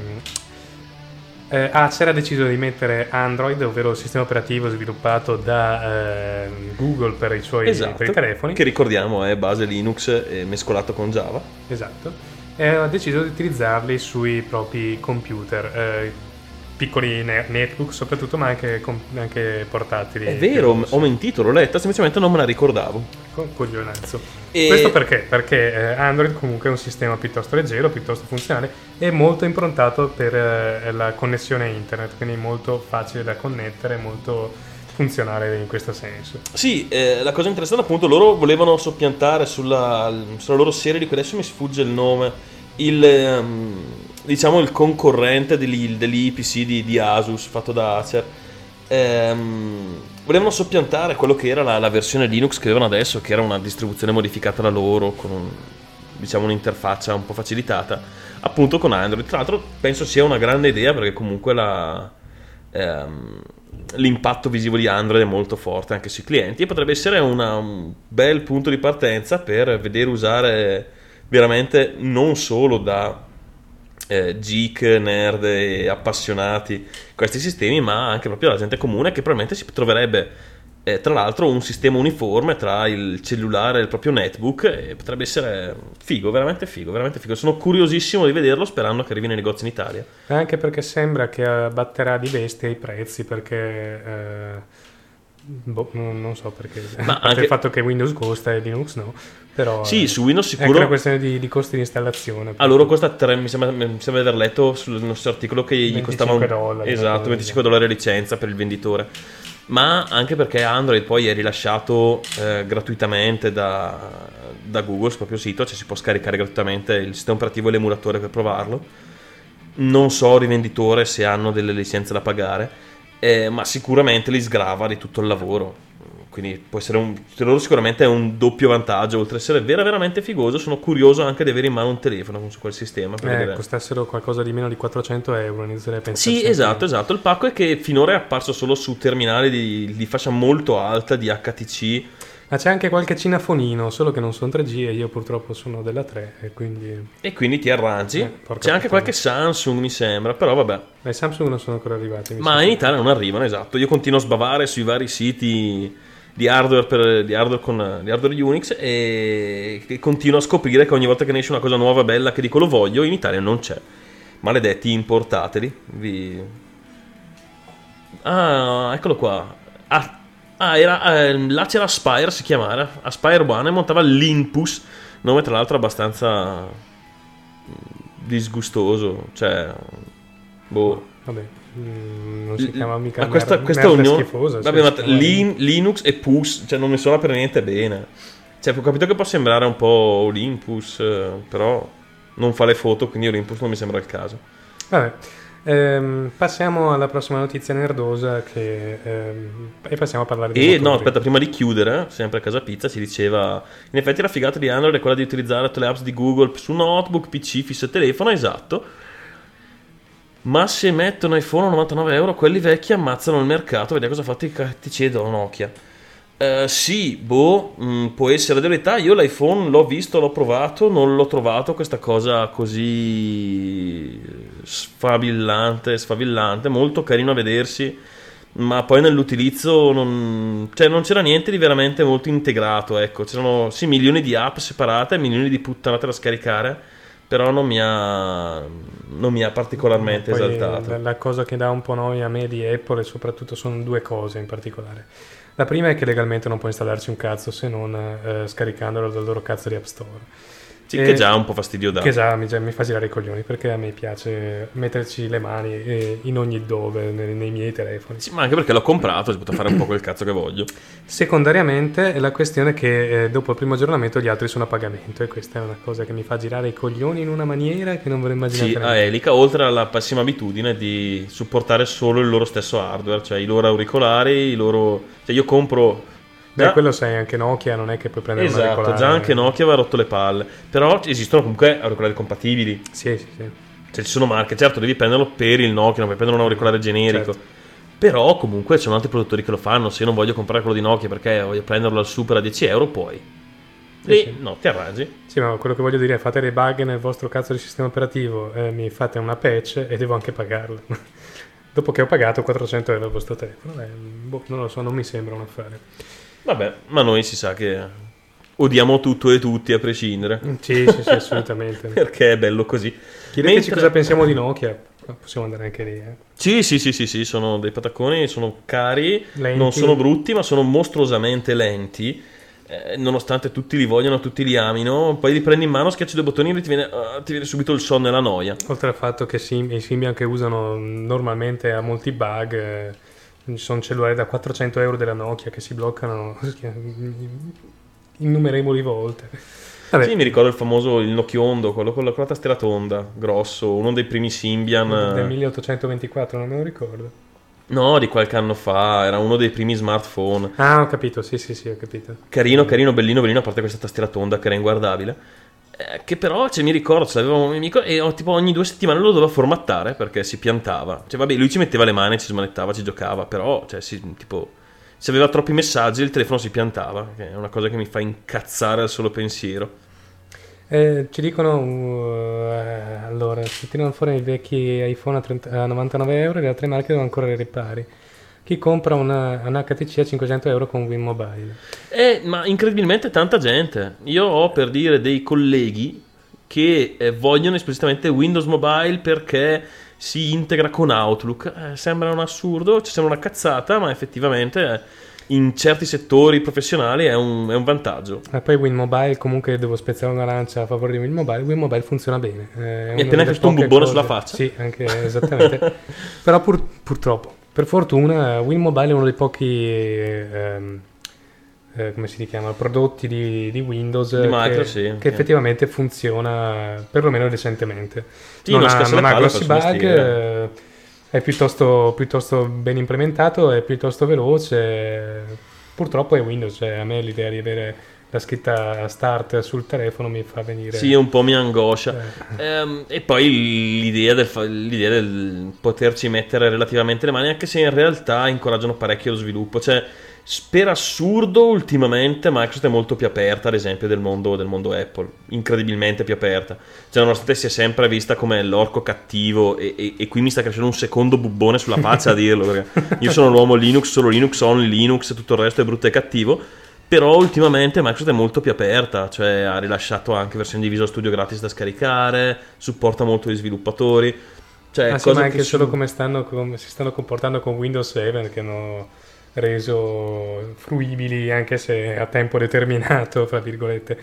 eh, Acer ha deciso di mettere Android, ovvero il sistema operativo sviluppato da ehm, Google per i suoi Esatto. per i telefoni. Che ricordiamo è base Linux eh, mescolato con Java. Esatto. E ha deciso di utilizzarli sui propri computer, eh, piccoli ne- netbook soprattutto, ma anche, com- anche portatili. È vero, ho mentito, l'ho letta, semplicemente non me la ricordavo. Con coglionazzo. E- Questo perché? Perché eh, Android comunque è un sistema piuttosto leggero, piuttosto funzionale e molto improntato per eh, la connessione internet, quindi molto facile da connettere, molto funzionale in questo senso. Sì, eh, la cosa interessante appunto, loro volevano soppiantare sulla, sulla loro serie di cui adesso mi sfugge il nome, il, ehm, diciamo il concorrente degli, degli PC di, di Asus fatto da Acer. Ehm, volevano soppiantare quello che era la, la versione Linux che avevano adesso, che era una distribuzione modificata da loro, con un- diciamo un'interfaccia un po' facilitata, appunto con Android. Tra l'altro penso sia una grande idea perché comunque la, ehm, l'impatto visivo di Android è molto forte anche sui clienti e potrebbe essere una- un bel punto di partenza per vedere usare veramente non solo da eh, geek, nerd e appassionati questi sistemi, ma anche proprio la gente comune che probabilmente si troverebbe eh, tra l'altro un sistema uniforme tra il cellulare e il proprio netbook e potrebbe essere figo, veramente figo, veramente figo. Sono curiosissimo di vederlo sperando che arrivi nei negozi in Italia. Anche perché sembra che abbatterà di bestia i prezzi perché... eh, boh, non, so perché. Ma anche- il fatto che Windows costa e Linux no. Però, Sì, eh, su Windows È anche sicuro una questione di, di costi di installazione. A loro costa 3, mi sembra, mi sembra di aver letto sul nostro articolo che gli 25 costava un- dollari, esatto, qualcosa 25 dollari a licenza per il venditore. Ma anche perché Android poi è rilasciato eh, gratuitamente da, da Google sul proprio sito, cioè si può scaricare gratuitamente il sistema operativo e l'emulatore per provarlo. Non so rivenditore se hanno delle licenze da pagare, eh, ma sicuramente li sgrava di tutto il lavoro. Quindi può essere un, per loro sicuramente è un doppio vantaggio, oltre ad essere vera- veramente figoso, sono curioso anche di avere in mano un telefono su quel sistema. per Eh, vedere. costassero qualcosa di meno di 400 euro, inizierei a pensare. Sì, esatto, esatto. Il pacco è che finora è apparso solo su terminali di, di fascia molto alta, di HTC. Ma c'è anche qualche cinafonino, solo che non sono 3G e io purtroppo sono della 3 e quindi... E quindi ti arrangi. Eh, C'è anche puttana. qualche Samsung, mi sembra, però vabbè. Ma i Samsung non sono ancora arrivati. Ma in Italia non arrivano, esatto. Io continuo a sbavare sui vari siti di hardware, per- di hardware con di hardware Unix e continuo a scoprire che ogni volta che ne esce una cosa nuova bella che dico lo voglio, in Italia non c'è. Maledetti, importateli. Vi... Ah, eccolo qua. Ah, ah, era, eh, là c'era Aspire, si chiamava. Aspire One e montava l'Inpus, nome tra l'altro abbastanza mm, disgustoso. Cioè, boh. Vabbè, mm, non si L- chiama mica ma questa, mer- questa merda unione schifosa. vabbè ma Lin- Linux e Pus cioè non mi suona per niente bene cioè ho capito che può sembrare un po' Olympus eh, però non fa le foto quindi Olympus non mi sembra il caso Vabbè, ehm, passiamo alla prossima notizia nerdosa che, ehm, e passiamo a parlare di e motori. no aspetta prima di chiudere sempre a casa pizza si diceva in effetti la figata di Android è quella di utilizzare tutte le apps di Google su notebook PC fisso e telefono esatto ma se mettono iPhone a 99 euro quelli vecchi ammazzano il mercato. Vedi cosa fatto i cattici da Nokia. Eh, sì, boh, mh, può essere della verità. Io l'iPhone l'ho visto, l'ho provato, non l'ho trovato questa cosa così sfavillante, sfavillante, molto carino a vedersi, ma poi nell'utilizzo non, cioè non c'era niente di veramente molto integrato, ecco, c'erano sì milioni di app separate, milioni di puttanate da scaricare, però non mi ha, non mi ha particolarmente Poi esaltato. La, cosa che dà un po' noia a me di Apple e soprattutto sono due cose in particolare. La prima è che legalmente non puoi installarci un cazzo se non eh, scaricandolo dal loro cazzo di App Store. Sì, che già un po' fastidio dà. Che già mi, già mi fa girare i coglioni perché a me piace metterci le mani eh, in ogni dove nei, nei miei telefoni. Sì, ma anche perché l'ho comprato, si può fare un po' quel cazzo che voglio. Secondariamente è la questione che eh, dopo il primo aggiornamento gli altri sono a pagamento e questa è una cosa che mi fa girare i coglioni in una maniera che non vorrei immaginare. Sì, a Elica, oltre alla pessima abitudine di supportare solo il loro stesso hardware, cioè i loro auricolari, i loro... Cioè io compro... Beh, già- quello sai, anche Nokia non è che puoi prendere Esatto, regolare. già anche Nokia aveva rotto le palle. Però esistono comunque auricolari compatibili. Sì, sì, sì. Cioè ci sono marche, certo devi prenderlo per il Nokia, non puoi prendere un auricolare generico. Certo. Però comunque ci sono altri produttori che lo fanno. Se io non voglio comprare quello di Nokia perché voglio prenderlo al super a 10 euro, puoi. Sì, sì. no, ti arrangi. Sì, ma quello che voglio dire è fate dei bug nel vostro cazzo di sistema operativo, eh, mi fate una patch e devo anche pagarla. Dopo che ho pagato 400 euro il vostro telefono, eh, boh, non lo so, non mi sembra un affare. Vabbè, ma noi si sa che odiamo tutto e tutti a prescindere. Sì, sì, sì, assolutamente. Perché è bello così. Chiedeteci Mentre- cosa pensiamo di Nokia, possiamo andare anche lì. Eh. Sì, sì, sì, sì, sì, sono dei patacconi, sono cari, Lenti. non sono brutti, ma sono mostruosamente lenti. eh, nonostante tutti li vogliano, tutti li amino, poi li prendi in mano, schiacci due bottoni e ti viene, ah, ti viene subito il sonno e la noia. Oltre al fatto che sim- i Symbian che usano normalmente a molti bug, eh, ci sono cellulari da 400 euro della Nokia che si bloccano innumerevoli volte. Vabbè, Sì, mi ricordo il famoso il Nokiondo, quello con la, con la tastiera tonda, grosso, uno dei primi Symbian. del eh, 1824, non me lo ricordo. No, di qualche anno fa, era uno dei primi smartphone. Ah, ho capito, sì, sì, sì, ho capito. Carino, carino, bellino, bellino, a parte questa tastiera tonda che era inguardabile. Eh, che però, cioè, mi ricordo, ce l'aveva un amico e tipo ogni due settimane lo doveva formattare perché si piantava. Cioè, vabbè, lui ci metteva le mani, ci smanettava, ci giocava, però, cioè, si, tipo, se aveva troppi messaggi il telefono si piantava, che è una cosa che mi fa incazzare al solo pensiero. Eh, ci dicono, uh, eh, allora, si tirano fuori i vecchi iPhone a, 30 a 99 euro e le altre marche devono ancora i ripari. Chi compra una, un HTC a 500 euro con Win Mobile? Eh, ma incredibilmente tanta gente. Io ho per dire dei colleghi che eh, vogliono esplicitamente Windows Mobile perché si integra con Outlook. Eh, sembra un assurdo, ci sembra una cazzata, ma effettivamente eh, in certi settori professionali è un, è un vantaggio. Ma poi Win Mobile, comunque devo spezzare una lancia a favore di Win Mobile. Win Mobile funziona bene. Eh, è appena cresciuto un bubbone cose- sulla faccia. Sì, anche esattamente. Però pur- purtroppo, per fortuna, Win Mobile è uno dei pochi, ehm, eh, come si chiama, prodotti di, di Windows Di che, Micro, sì, che sì. effettivamente funziona perlomeno decentemente. Sì, non ha, non ha grossi bug, eh, è piuttosto, piuttosto ben implementato, è piuttosto veloce. Purtroppo è Windows, cioè a me l'idea di avere la scritta start sul telefono mi fa venire... Sì, un po' mi angoscia. Eh. Ehm, e poi l'idea del, l'idea del poterci mettere relativamente le mani, anche se in realtà incoraggiano parecchio lo sviluppo. Cioè, per assurdo, ultimamente Microsoft è molto più aperta, ad esempio, del mondo, del mondo Apple. Incredibilmente più aperta. Cioè, nonostante si è sempre vista come l'orco cattivo, e, e- e qui mi sta crescendo un secondo bubbone sulla faccia a dirlo. Perché io sono l'uomo Linux, solo Linux, only Linux, tutto il resto è brutto e cattivo. Però ultimamente Microsoft è molto più aperta, cioè ha rilasciato anche versioni di Visual Studio gratis da scaricare, supporta molto gli sviluppatori. Cioè, Ah, sì, ma anche che solo su- come, stanno, come si stanno comportando con Windows 7 che hanno reso fruibili anche se a tempo determinato, fra virgolette.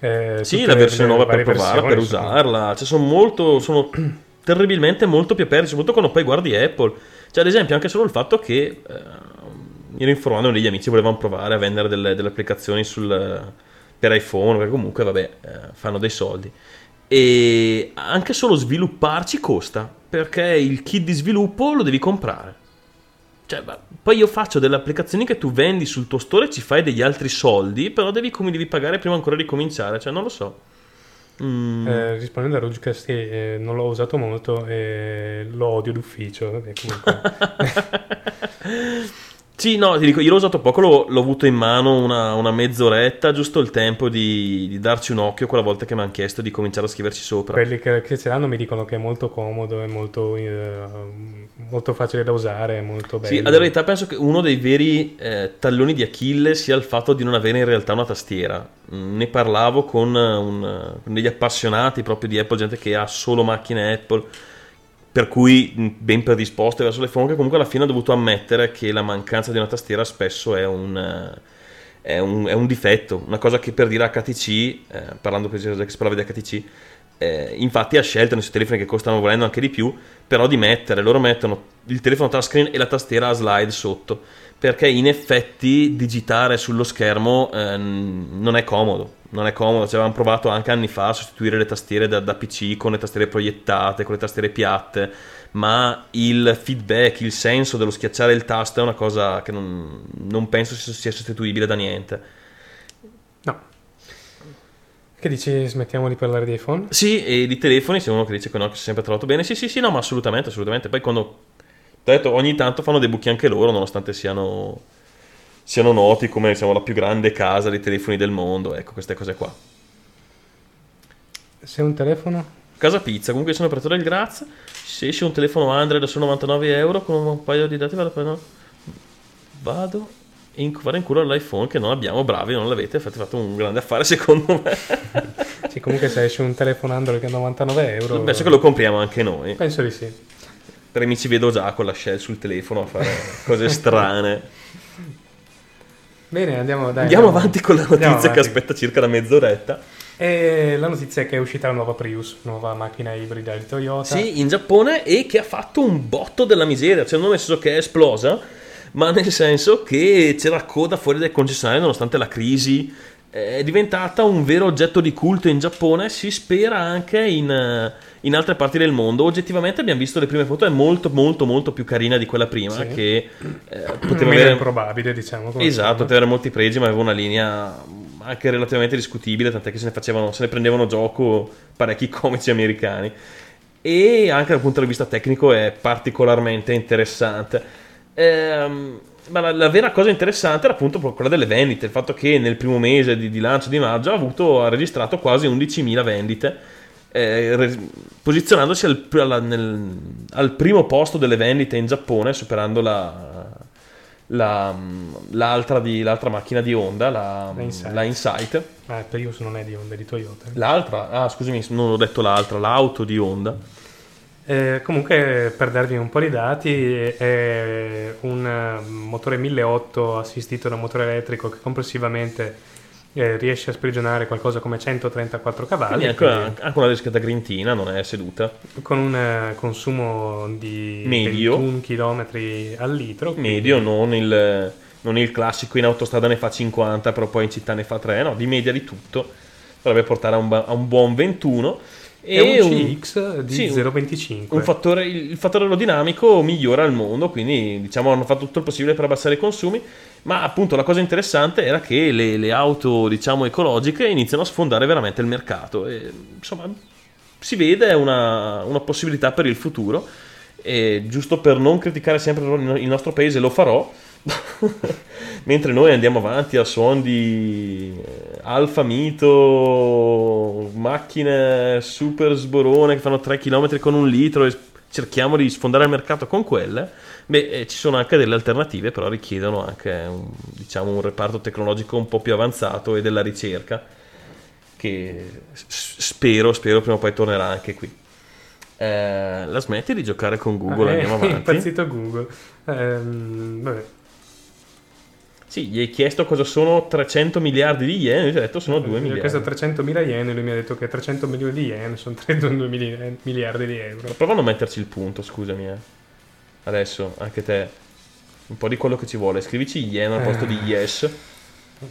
eh, Sì, la versione nuova per provarla, per insomma. usarla. Cioè, sono molto. Sono terribilmente molto più aperti, soprattutto quando poi guardi Apple. Cioè, ad esempio, anche solo il fatto che. eh, ero informando degli amici volevano provare a vendere delle, delle applicazioni sul, per iPhone, perché comunque, vabbè, eh, fanno dei soldi. E anche solo svilupparci costa, perché il kit di sviluppo lo devi comprare. Cioè, poi io faccio delle applicazioni che tu vendi sul tuo store e ci fai degli altri soldi, però devi, come devi pagare prima ancora di cominciare, cioè non lo so. Mm. Eh, rispondendo a Rugcast, sì, eh, non l'ho usato molto e lo odio d'ufficio. e comunque- Sì, no, ti dico, io l'ho usato poco, l'ho, l'ho avuto in mano una, una mezz'oretta, giusto il tempo di, di darci un occhio quella volta che mi hanno chiesto di cominciare a scriverci sopra. quelli che, che ce l'hanno mi dicono che è molto comodo, è molto, eh, molto facile da usare, è molto bello. Sì, ad verità penso che uno dei veri eh, talloni di Achille sia il fatto di non avere in realtà una tastiera. Mm, Ne parlavo con, un- con degli appassionati proprio di Apple, gente che ha solo macchine Apple, per cui ben predisposte verso l'iPhone, che comunque alla fine ha dovuto ammettere che la mancanza di una tastiera spesso è un, eh, è un, è un difetto, una cosa che per dire HTC, eh, parlando per esempio che si parlava di HTC, eh, infatti ha scelto nei suoi telefoni che costano volendo anche di più, però di mettere, loro mettono il telefono touchscreen e la tastiera a slide sotto, perché in effetti digitare sullo schermo eh, non è comodo, non è comodo, ci avevamo provato anche anni fa a sostituire le tastiere da, da PC con le tastiere proiettate, con le tastiere piatte, ma il feedback, il senso dello schiacciare il tasto è una cosa che non, non penso sia sostituibile da niente. No. Che dici, smettiamo di parlare di iPhone? Sì, e di telefoni, se uno che dice che no, che si è sempre trovato bene, sì, sì, sì, no, ma assolutamente, assolutamente. Poi quando, ti ho detto, ogni tanto fanno dei buchi anche loro, nonostante siano, siano noti come, diciamo, la più grande casa di telefoni del mondo, ecco, queste cose qua. Se un telefono? Casa Pizza, comunque sono operatore del Graz, se esce un telefono Android solo 99 euro con un paio di dati, vado, vado in, vado in culo all'iPhone che non abbiamo, bravi, non l'avete, avete fatto un grande affare secondo me. Sì, comunque se esce un telefono Android a 99 euro... Penso che lo compriamo anche noi. Penso di sì. Per mi ci vedo già con la shell sul telefono a fare cose strane. Bene, andiamo, dai, Andiamo avanti con la Andiamo notizia che aspetta circa una mezz'oretta. E la notizia è che è uscita la nuova Prius, nuova macchina ibrida di Toyota. Sì, in Giappone e che ha fatto un botto della miseria, cioè non nel senso che è esplosa, ma nel senso che c'era coda fuori dai concessionari nonostante la crisi. È diventata un vero oggetto di culto in Giappone, si spera anche in, eh, in altre parti del mondo. Oggettivamente abbiamo visto le prime foto, è molto molto molto più carina di quella prima, Sì. che eh, poteva Meno avere... improbabile, diciamo. Esatto, forma. poteva avere molti pregi, ma aveva una linea anche relativamente discutibile, tant'è che se ne, facevano, se ne prendevano gioco parecchi comici americani. E anche dal punto di vista tecnico è particolarmente interessante. Ehm, ma la, la vera cosa interessante era appunto quella delle vendite, il fatto che nel primo mese di, di lancio di maggio ha, avuto, ha registrato quasi 11.000 vendite, eh, re- posizionandosi al, alla- nel- al primo posto delle vendite in Giappone, superando la, la- l'altra, di- l'altra macchina di Honda, la, La Insight. la Insight. Ah, Prius non è di Honda, è di Toyota. L'altra, ah scusami, non ho detto l'altra, l'auto di Honda. Eh, comunque, per darvi un po' di dati, è un motore 1008 assistito da motore elettrico che complessivamente eh, riesce a sprigionare qualcosa come 134 cavalli, anche, quindi anche una riscata grintina, non è seduta. con un eh, consumo di Medio. 21 km al litro. quindi- Medio, non il, non il classico in autostrada ne fa 50, però poi in città ne fa 3, no, di media di tutto. Dovrebbe portare a un, a un buon 21. È un CX di sì, un- 0,25. un fattore, il fattore aerodinamico migliora il mondo, quindi diciamo hanno fatto tutto il possibile per abbassare i consumi, ma appunto la cosa interessante era che le, le auto diciamo ecologiche iniziano a sfondare veramente il mercato e insomma si vede una, una possibilità per il futuro e giusto per non criticare sempre il nostro paese lo farò mentre noi andiamo avanti a suon di eh, Alfa Mito macchine super sborone che fanno 3 km con un litro e cerchiamo di sfondare il mercato con quelle beh eh, ci sono anche delle alternative però richiedono anche un, diciamo un reparto tecnologico un po' più avanzato e della ricerca che spero spero prima o poi tornerà anche qui Eh, la smetti di giocare con Google Eh, andiamo È avanti impazzito Google. Ehm, vabbè. Sì, gli hai chiesto cosa sono 300 miliardi di yen, e gli hai detto sono 2 Gli ho miliardi. chiesto 300.000 yen e lui mi ha detto che 300 milioni di yen sono 32 mili- miliardi di euro. Prova a non metterci il punto, scusami. eh. Adesso, anche te, un po' di quello che ci vuole. Scrivici yen al posto di Eh. yes.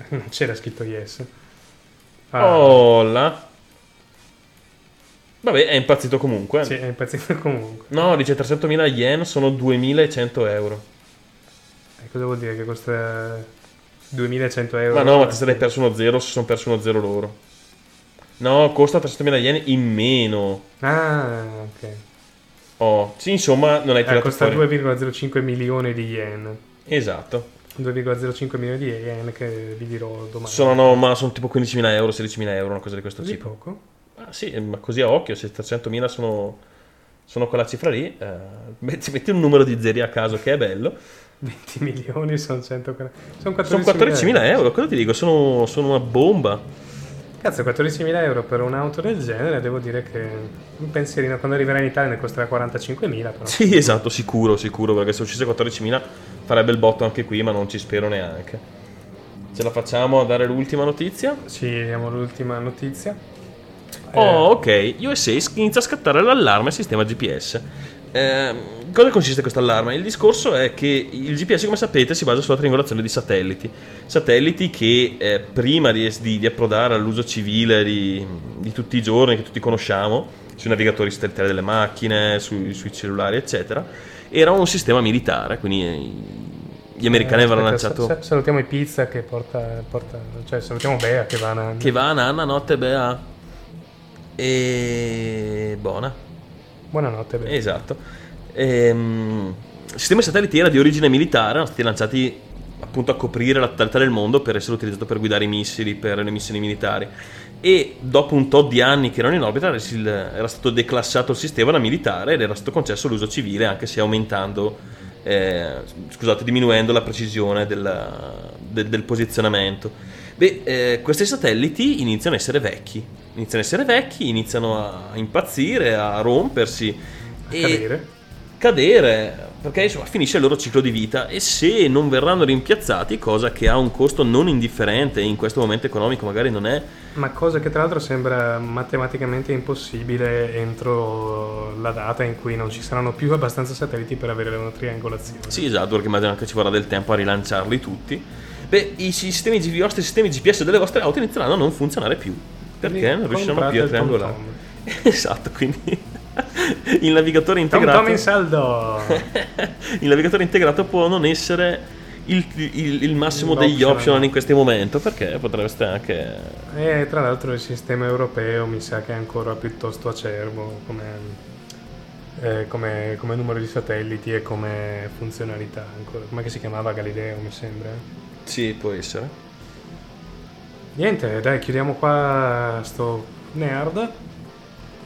Non c'era scritto yes. Ah, là. Vabbè, è impazzito comunque. Sì, è impazzito comunque. No, dice 300.000 yen sono 2.100 euro. E cosa vuol dire che costa 2100 euro? Ma no, ma ti sarei perso uno zero se sono perso uno zero loro. No, costa 300.000 yen in meno. Ah, ok. Oh, sì, insomma, non hai Eh, tirato costa fuori. 2,05 milioni di yen. Esatto. 2,05 milioni di yen che vi dirò domani. Sono, no, ma sono tipo 15.000 euro, 16.000 euro, una cosa di questo Così tipo. poco? Ah, sì, ma così a occhio, se 300.000 sono, sono quella cifra lì, eh, metti, metti un numero di zeri a caso che è bello. 20 milioni sono 140. Sono 14.000 Sono 14.000 euro, cosa ti dico? Sono, sono una bomba. Cazzo, 14.000 euro per un'auto del genere, devo dire che un pensierino quando arriverà in Italia ne costerà 45.000 però. Sì, esatto, sicuro, sicuro, perché se uscisse 14.000 farebbe il botto anche qui, ma non ci spero neanche. Ce la facciamo a dare l'ultima notizia? Ci diamo l'ultima notizia. Oh, ok. USA inizia a scattare l'allarme al sistema GPS. Ehm, cosa consiste questo allarme? Il discorso è che il GPS, come sapete, si basa sulla triangolazione di satelliti. Satelliti che eh, prima di, di- approdare all'uso civile di, di tutti i giorni, che tutti conosciamo, sui navigatori satellitari delle macchine, sui, sui cellulari, eccetera, era un sistema militare. Quindi eh, gli americani Eh, avevano lanciato. sa- sa- salutiamo i pizza che porta, porta cioè salutiamo Bea che va a Che va, Nanna, notte, bea. E. buona. Buonanotte Bea. Esatto. Ehm, il sistema satelliti era di origine militare, erano stati lanciati appunto a coprire la totalità del mondo per essere utilizzato per guidare i missili, per le missioni militari. E dopo un tot di anni che erano in orbita era stato declassato il sistema da militare ed era stato concesso l'uso civile, anche se aumentando, eh, scusate, diminuendo la precisione della- del- del posizionamento. Beh, eh, questi satelliti iniziano a essere vecchi, iniziano a essere vecchi, iniziano a impazzire, a rompersi e cadere. cadere, perché insomma finisce il loro ciclo di vita e se non verranno rimpiazzati, cosa che ha un costo non indifferente in questo momento economico magari non è, Ma cosa che tra l'altro sembra matematicamente impossibile entro la data in cui non ci saranno più abbastanza satelliti per avere una triangolazione. sì esatto, perché immagino che ci vorrà del tempo a rilanciarli tutti, beh i sistemi, i vostri sistemi GPS delle vostre auto inizieranno a non funzionare più, perché Quindi non riusciranno più a triangolare. Esatto, quindi il navigatore Tom integrato... Tom in saldo! il navigatore integrato può non essere il, il- il massimo degli L'optional. optional in questo momento perché potreste anche E tra l'altro il sistema europeo mi sa che è ancora piuttosto acerbo come, eh, come, come numero di satelliti e come funzionalità. Ancora. Come si chiamava Galileo mi sembra? Sì può essere Niente, dai, chiudiamo qua sto nerd.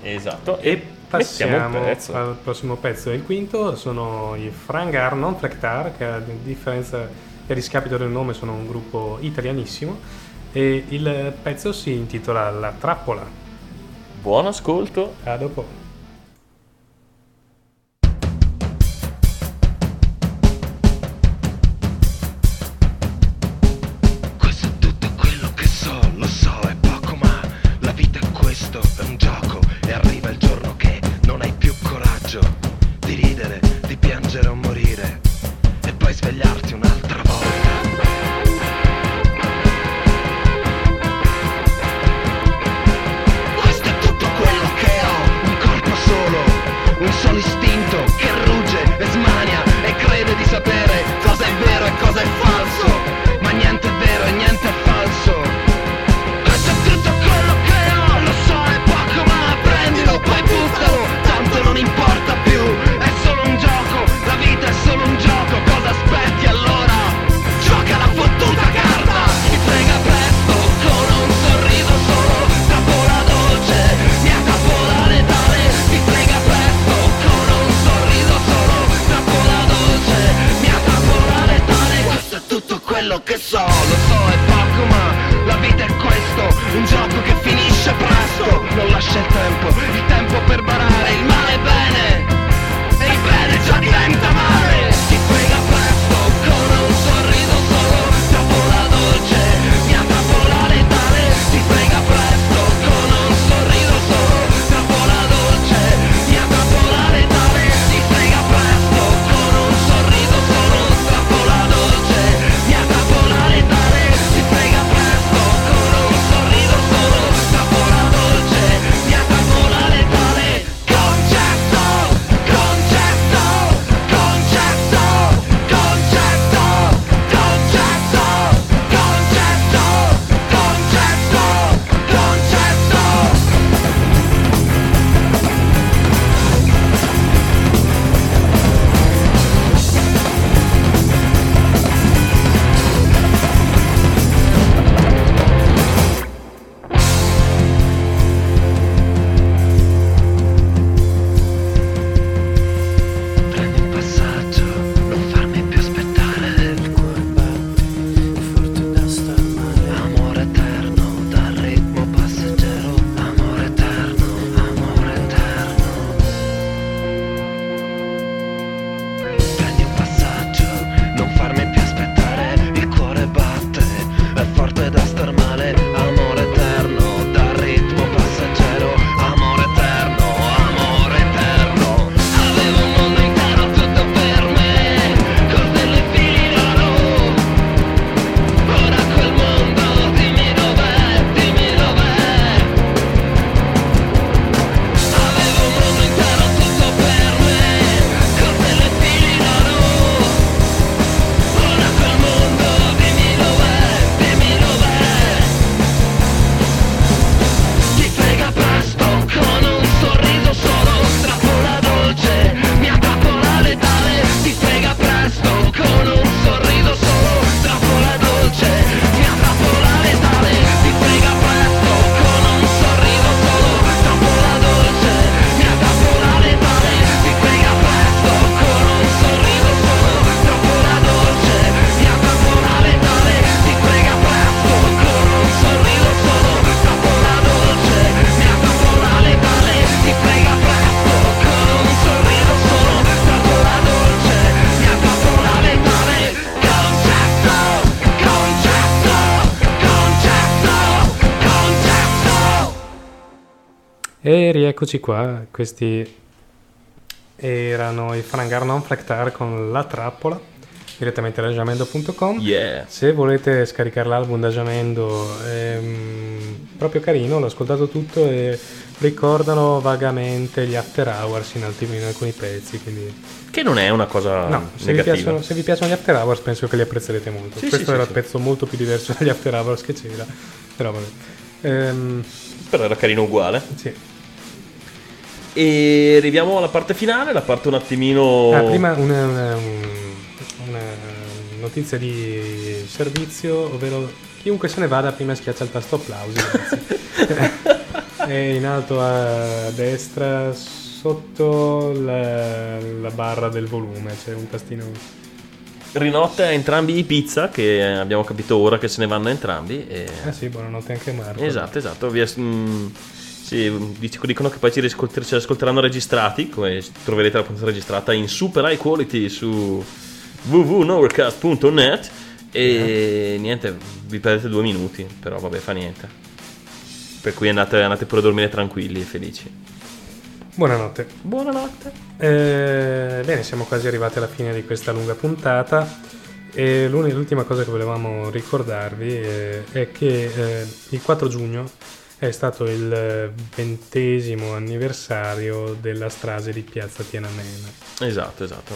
esatto e Passiamo un pezzo al prossimo pezzo. Il quinto sono i Frangar non Flectar, che a differenza e a discapito del nome sono un gruppo italianissimo. E il pezzo si intitola La trappola. buon ascolto A dopo. Tempo, per barare il male rieccoci qua, questi erano i Frangar non Fractar con La Trappola, direttamente da jamendo.com. Yeah. Se volete scaricare l'album da Jamendo, è mm, proprio carino, l'ho ascoltato tutto e ricordano vagamente gli After Hours in, alcuni, in alcuni pezzi, quindi... Che non è una cosa No, se vi, piacciono, se vi piacciono gli After Hours penso che li apprezzerete molto. Sì, Questo sì, era sì, il pezzo molto più diverso dagli After Hours che c'era, però vabbè. Ehm, Però era carino uguale. sì. E arriviamo alla parte finale, la parte un attimino... Ah, prima una, una- un- una notizia di servizio, ovvero chiunque se ne vada prima schiaccia il tasto applausi. È in alto a destra sotto la, la barra del volume, c'è un tastino. Rinotte a entrambi i pizza, che abbiamo capito ora che se ne vanno entrambi. E... Ah sì, buonanotte anche Marco. Esatto, esatto. Vi as- mm, sì, dic- dicono che poi ci, ascolteranno registrati, come troverete la puntata registrata in super high quality su www.nowercast.net e niente, vi perdete due minuti, però vabbè, fa niente. Per cui andate, andate pure a dormire tranquilli e felici. Buonanotte. Buonanotte. Eh, bene, siamo quasi arrivati alla fine di questa lunga puntata. E l'ultima cosa che volevamo ricordarvi eh, è che eh, il 4 giugno è stato il eh, ventesimo anniversario della strage di Piazza Tiananmen. Esatto, esatto.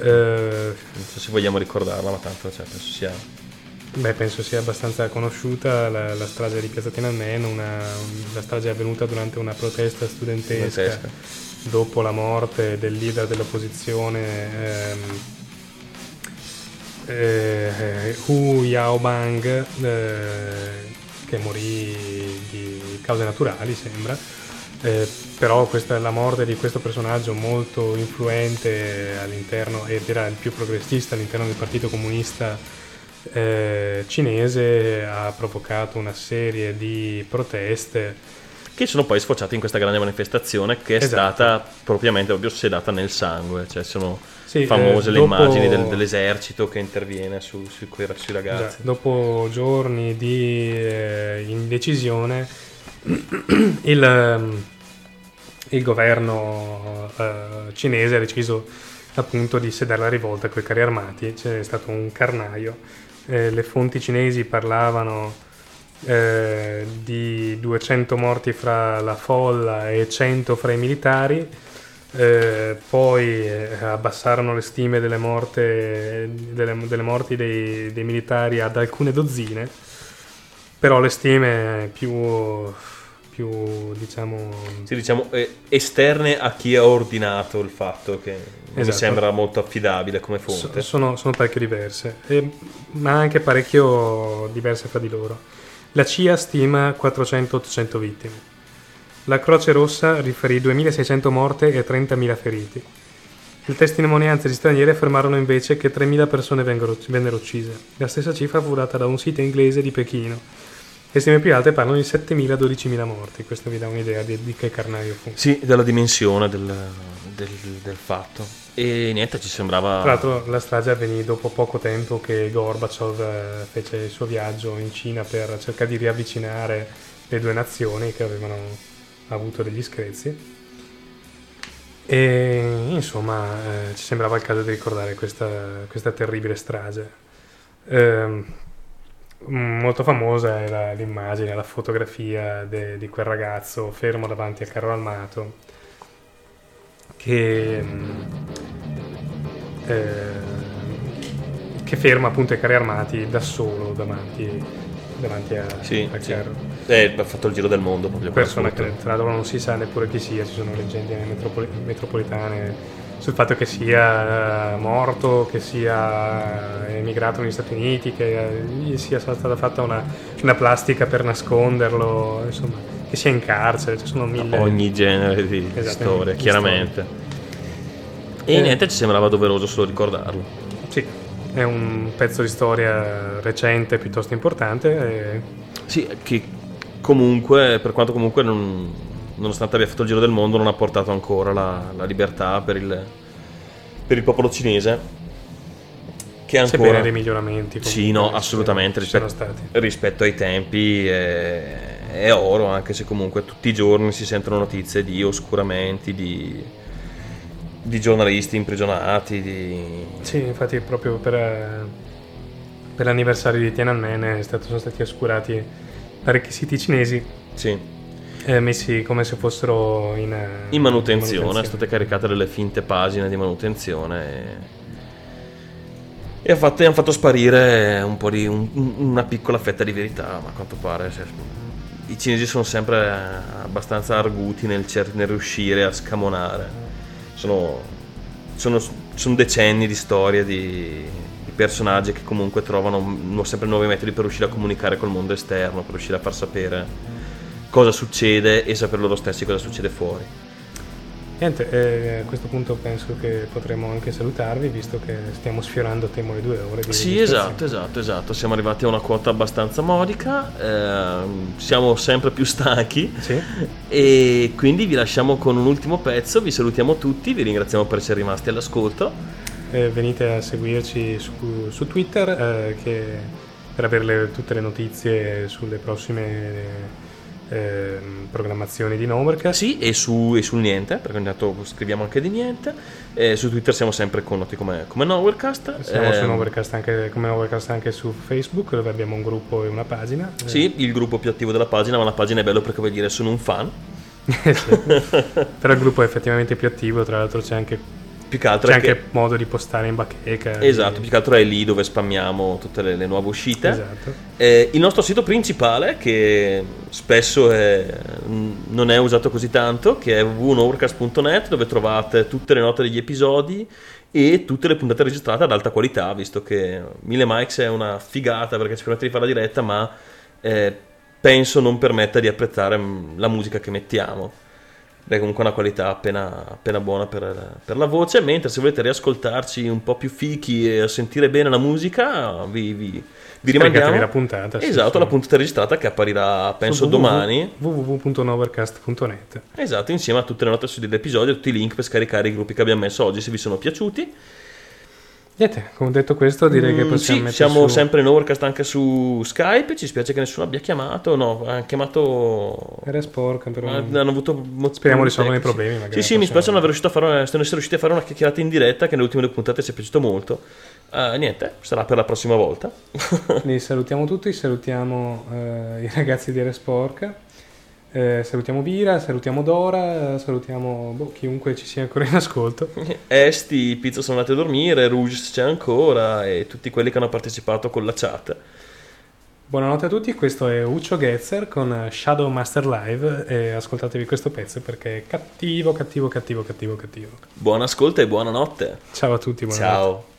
Eh, Non so se vogliamo ricordarla, ma tanto cioè, penso sia... beh, penso sia abbastanza conosciuta la, la strage di Piazza Tiananmen, una, la strage è avvenuta durante una protesta studentesca, Studentesca. dopo la morte del leader dell'opposizione ehm, eh, Hu Yaobang eh, che morì di cause naturali sembra Eh, però questa, la morte di questo personaggio molto influente all'interno ed era il più progressista all'interno del partito comunista eh, cinese ha provocato una serie di proteste Che sono poi sfociate in questa grande manifestazione che è Esatto. stata propriamente proprio sedata nel sangue. Cioè sono Sì, famose eh, le dopo- immagini del- dell'esercito che interviene su- su quei- sui Già, ragazzi. dopo giorni di eh, indecisione, il, ehm, il governo eh, cinese ha deciso appunto di sedare la rivolta con i carri armati. C'è stato un carnaio. Eh, le fonti cinesi parlavano eh, di 200 morti fra la folla e 100 fra i militari. Eh, poi eh, abbassarono le stime delle, morte- delle, delle morti dei, dei militari ad alcune dozzine, però le stime più, più diciamo, Sì, diciamo eh, esterne a chi ha ordinato il fatto che mi Esatto. sembra molto affidabile come fonte. sono, sono parecchio diverse, e- ma anche parecchio diverse fra di loro. La CIA stima 400-800 vittime. La Croce Rossa riferì 2600 morte e 30.000 feriti. Le testimonianze di stranieri affermarono invece che 3.000 persone vennero, uccise. La stessa cifra fu data da un sito inglese di Pechino. Le stime più alte parlano di 7.000-12.000 morti. Questo vi dà un'idea di, di che carnaio fu. Sì, della dimensione del, del- del fatto. E niente, ci sembrava... Tra l'altro la strage avvenì dopo poco tempo che Gorbaciov eh, fece il suo viaggio in Cina per cercare di riavvicinare le due nazioni che avevano avuto degli screzi. E insomma eh, ci sembrava il caso di ricordare questa, questa terribile strage. Ehm, molto famosa la- l'immagine, la fotografia de- di quel ragazzo fermo davanti al carro armato che, eh, che ferma appunto i carri armati da solo davanti, davanti a, Sì, al sì. carro. Eh, ha fatto il giro del mondo proprio. Persona che tra l'altro non si sa neppure chi sia, ci sono leggende metropoli- metropolitane sul fatto che sia eh, morto, che sia emigrato negli Stati Uniti, che eh, gli sia stata fatta una, una plastica per nasconderlo, insomma, che sia in carcere, ci sono mille... ogni genere di Esatto, storia, chiaramente. E Eh. niente, ci sembrava doveroso solo ricordarlo. Sì, è un pezzo di storia recente piuttosto importante. e- Sì, che comunque, per quanto comunque non- nonostante abbia fatto il giro del mondo, non ha portato ancora la, la libertà per il, per il popolo cinese. Che ancora... Sebbene dei miglioramenti. Sì, comunque, no, assolutamente. Rispetto, rispetto ai tempi è, è oro, anche se comunque tutti i giorni si sentono notizie di oscuramenti, di, di giornalisti imprigionati, di... Sì, infatti proprio per, per l'anniversario di Tiananmen è stato- sono stati oscurati parecchi siti cinesi Sì, eh, messi come se fossero in, eh, in manutenzione, sono state caricate delle finte pagine di manutenzione e, e fatto- hanno fatto sparire un po' di un- una piccola fetta di verità, ma a quanto pare se- i cinesi sono sempre abbastanza arguti nel, cer- nel riuscire a scamonare. Sono, sono- sono decenni di storia di, di personaggi che comunque trovano sempre nuovi metodi per riuscire a comunicare col mondo esterno, per riuscire a far sapere cosa succede e sapere loro stessi cosa succede fuori. Niente, eh, a questo punto penso che potremo anche salutarvi visto che stiamo sfiorando temo le due ore. Di Sì, esatto, esatto, esatto. Siamo arrivati a una quota abbastanza modica, ehm, siamo sempre più stanchi Sì. e quindi vi lasciamo con un ultimo pezzo, vi salutiamo tutti, vi ringraziamo per essere rimasti all'ascolto. Eh, venite a seguirci su, su Twitter eh, che- per avere le- tutte le notizie sulle prossime ehm, programmazioni di Nomercast. Sì, e, su, e sul niente, perché ogni tanto scriviamo anche di niente. Eh, su Twitter siamo sempre connoti come, come Nowherecast. Siamo su Ehm, Novercast anche, come Novercast anche su Facebook dove abbiamo un gruppo e una pagina. Eh, Sì, il gruppo più attivo della pagina, ma la pagina è bello perché vuol dire sono un fan. Sì. Però il gruppo è effettivamente più attivo, tra l'altro c'è anche, Più che altro c'è è che- anche modo di postare in bacheca. Esatto, di- più che altro è lì dove spammiamo tutte le, le nuove uscite. Esatto. Eh, il nostro sito principale, che spesso è- non è usato così tanto, che è www.overcast.net, dove trovate tutte le note degli episodi e tutte le puntate registrate ad alta qualità, visto che Mille Mics è una figata perché ci permette di fare la diretta, ma eh, penso non permetta di apprezzare mm, la musica che mettiamo. È comunque una qualità appena, appena buona per, per la voce. Mentre se volete riascoltarci un po' più fichi e sentire bene la musica, vi, vi, vi rimandiamo. la puntata, Esatto, sì. la puntata registrata che apparirà penso Su domani. www.novercast.net Esatto, insieme a tutte le note dell'episodio, tutti i link per scaricare i gruppi che abbiamo messo oggi se vi sono piaciuti. Niente, come detto questo, direi che Mm, possiamo sì, mettere siamo su... sempre in Overcast anche su Skype. Ci spiace che nessuno abbia chiamato. No, ha chiamato. Era sporca, però... Hanno avuto mo- Speriamo risolvano i problemi, magari Sì, sì, mi spiace non, aver riuscito a fare, non essere riusciti a fare una chiacchierata in diretta che nelle ultime due puntate ci è piaciuto molto. Eh, niente, sarà per la prossima volta. Li salutiamo tutti, salutiamo eh, i ragazzi di Era Sporca, eh, salutiamo Vira, salutiamo Dora, salutiamo boh, chiunque ci sia ancora in ascolto. Esti, Pizza sono andati a dormire, Rouge c'è ancora e tutti quelli che hanno partecipato con la chat. Buonanotte a tutti, questo è Uccio Getzer con Shadow Master Live e ascoltatevi questo pezzo perché è cattivo, cattivo, cattivo, cattivo, cattivo. Buon ascolto e buonanotte. Ciao a tutti, buonanotte. Ciao.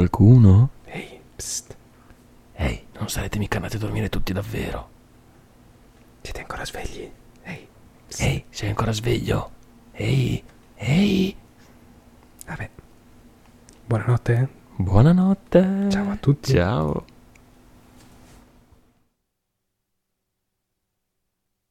Qualcuno?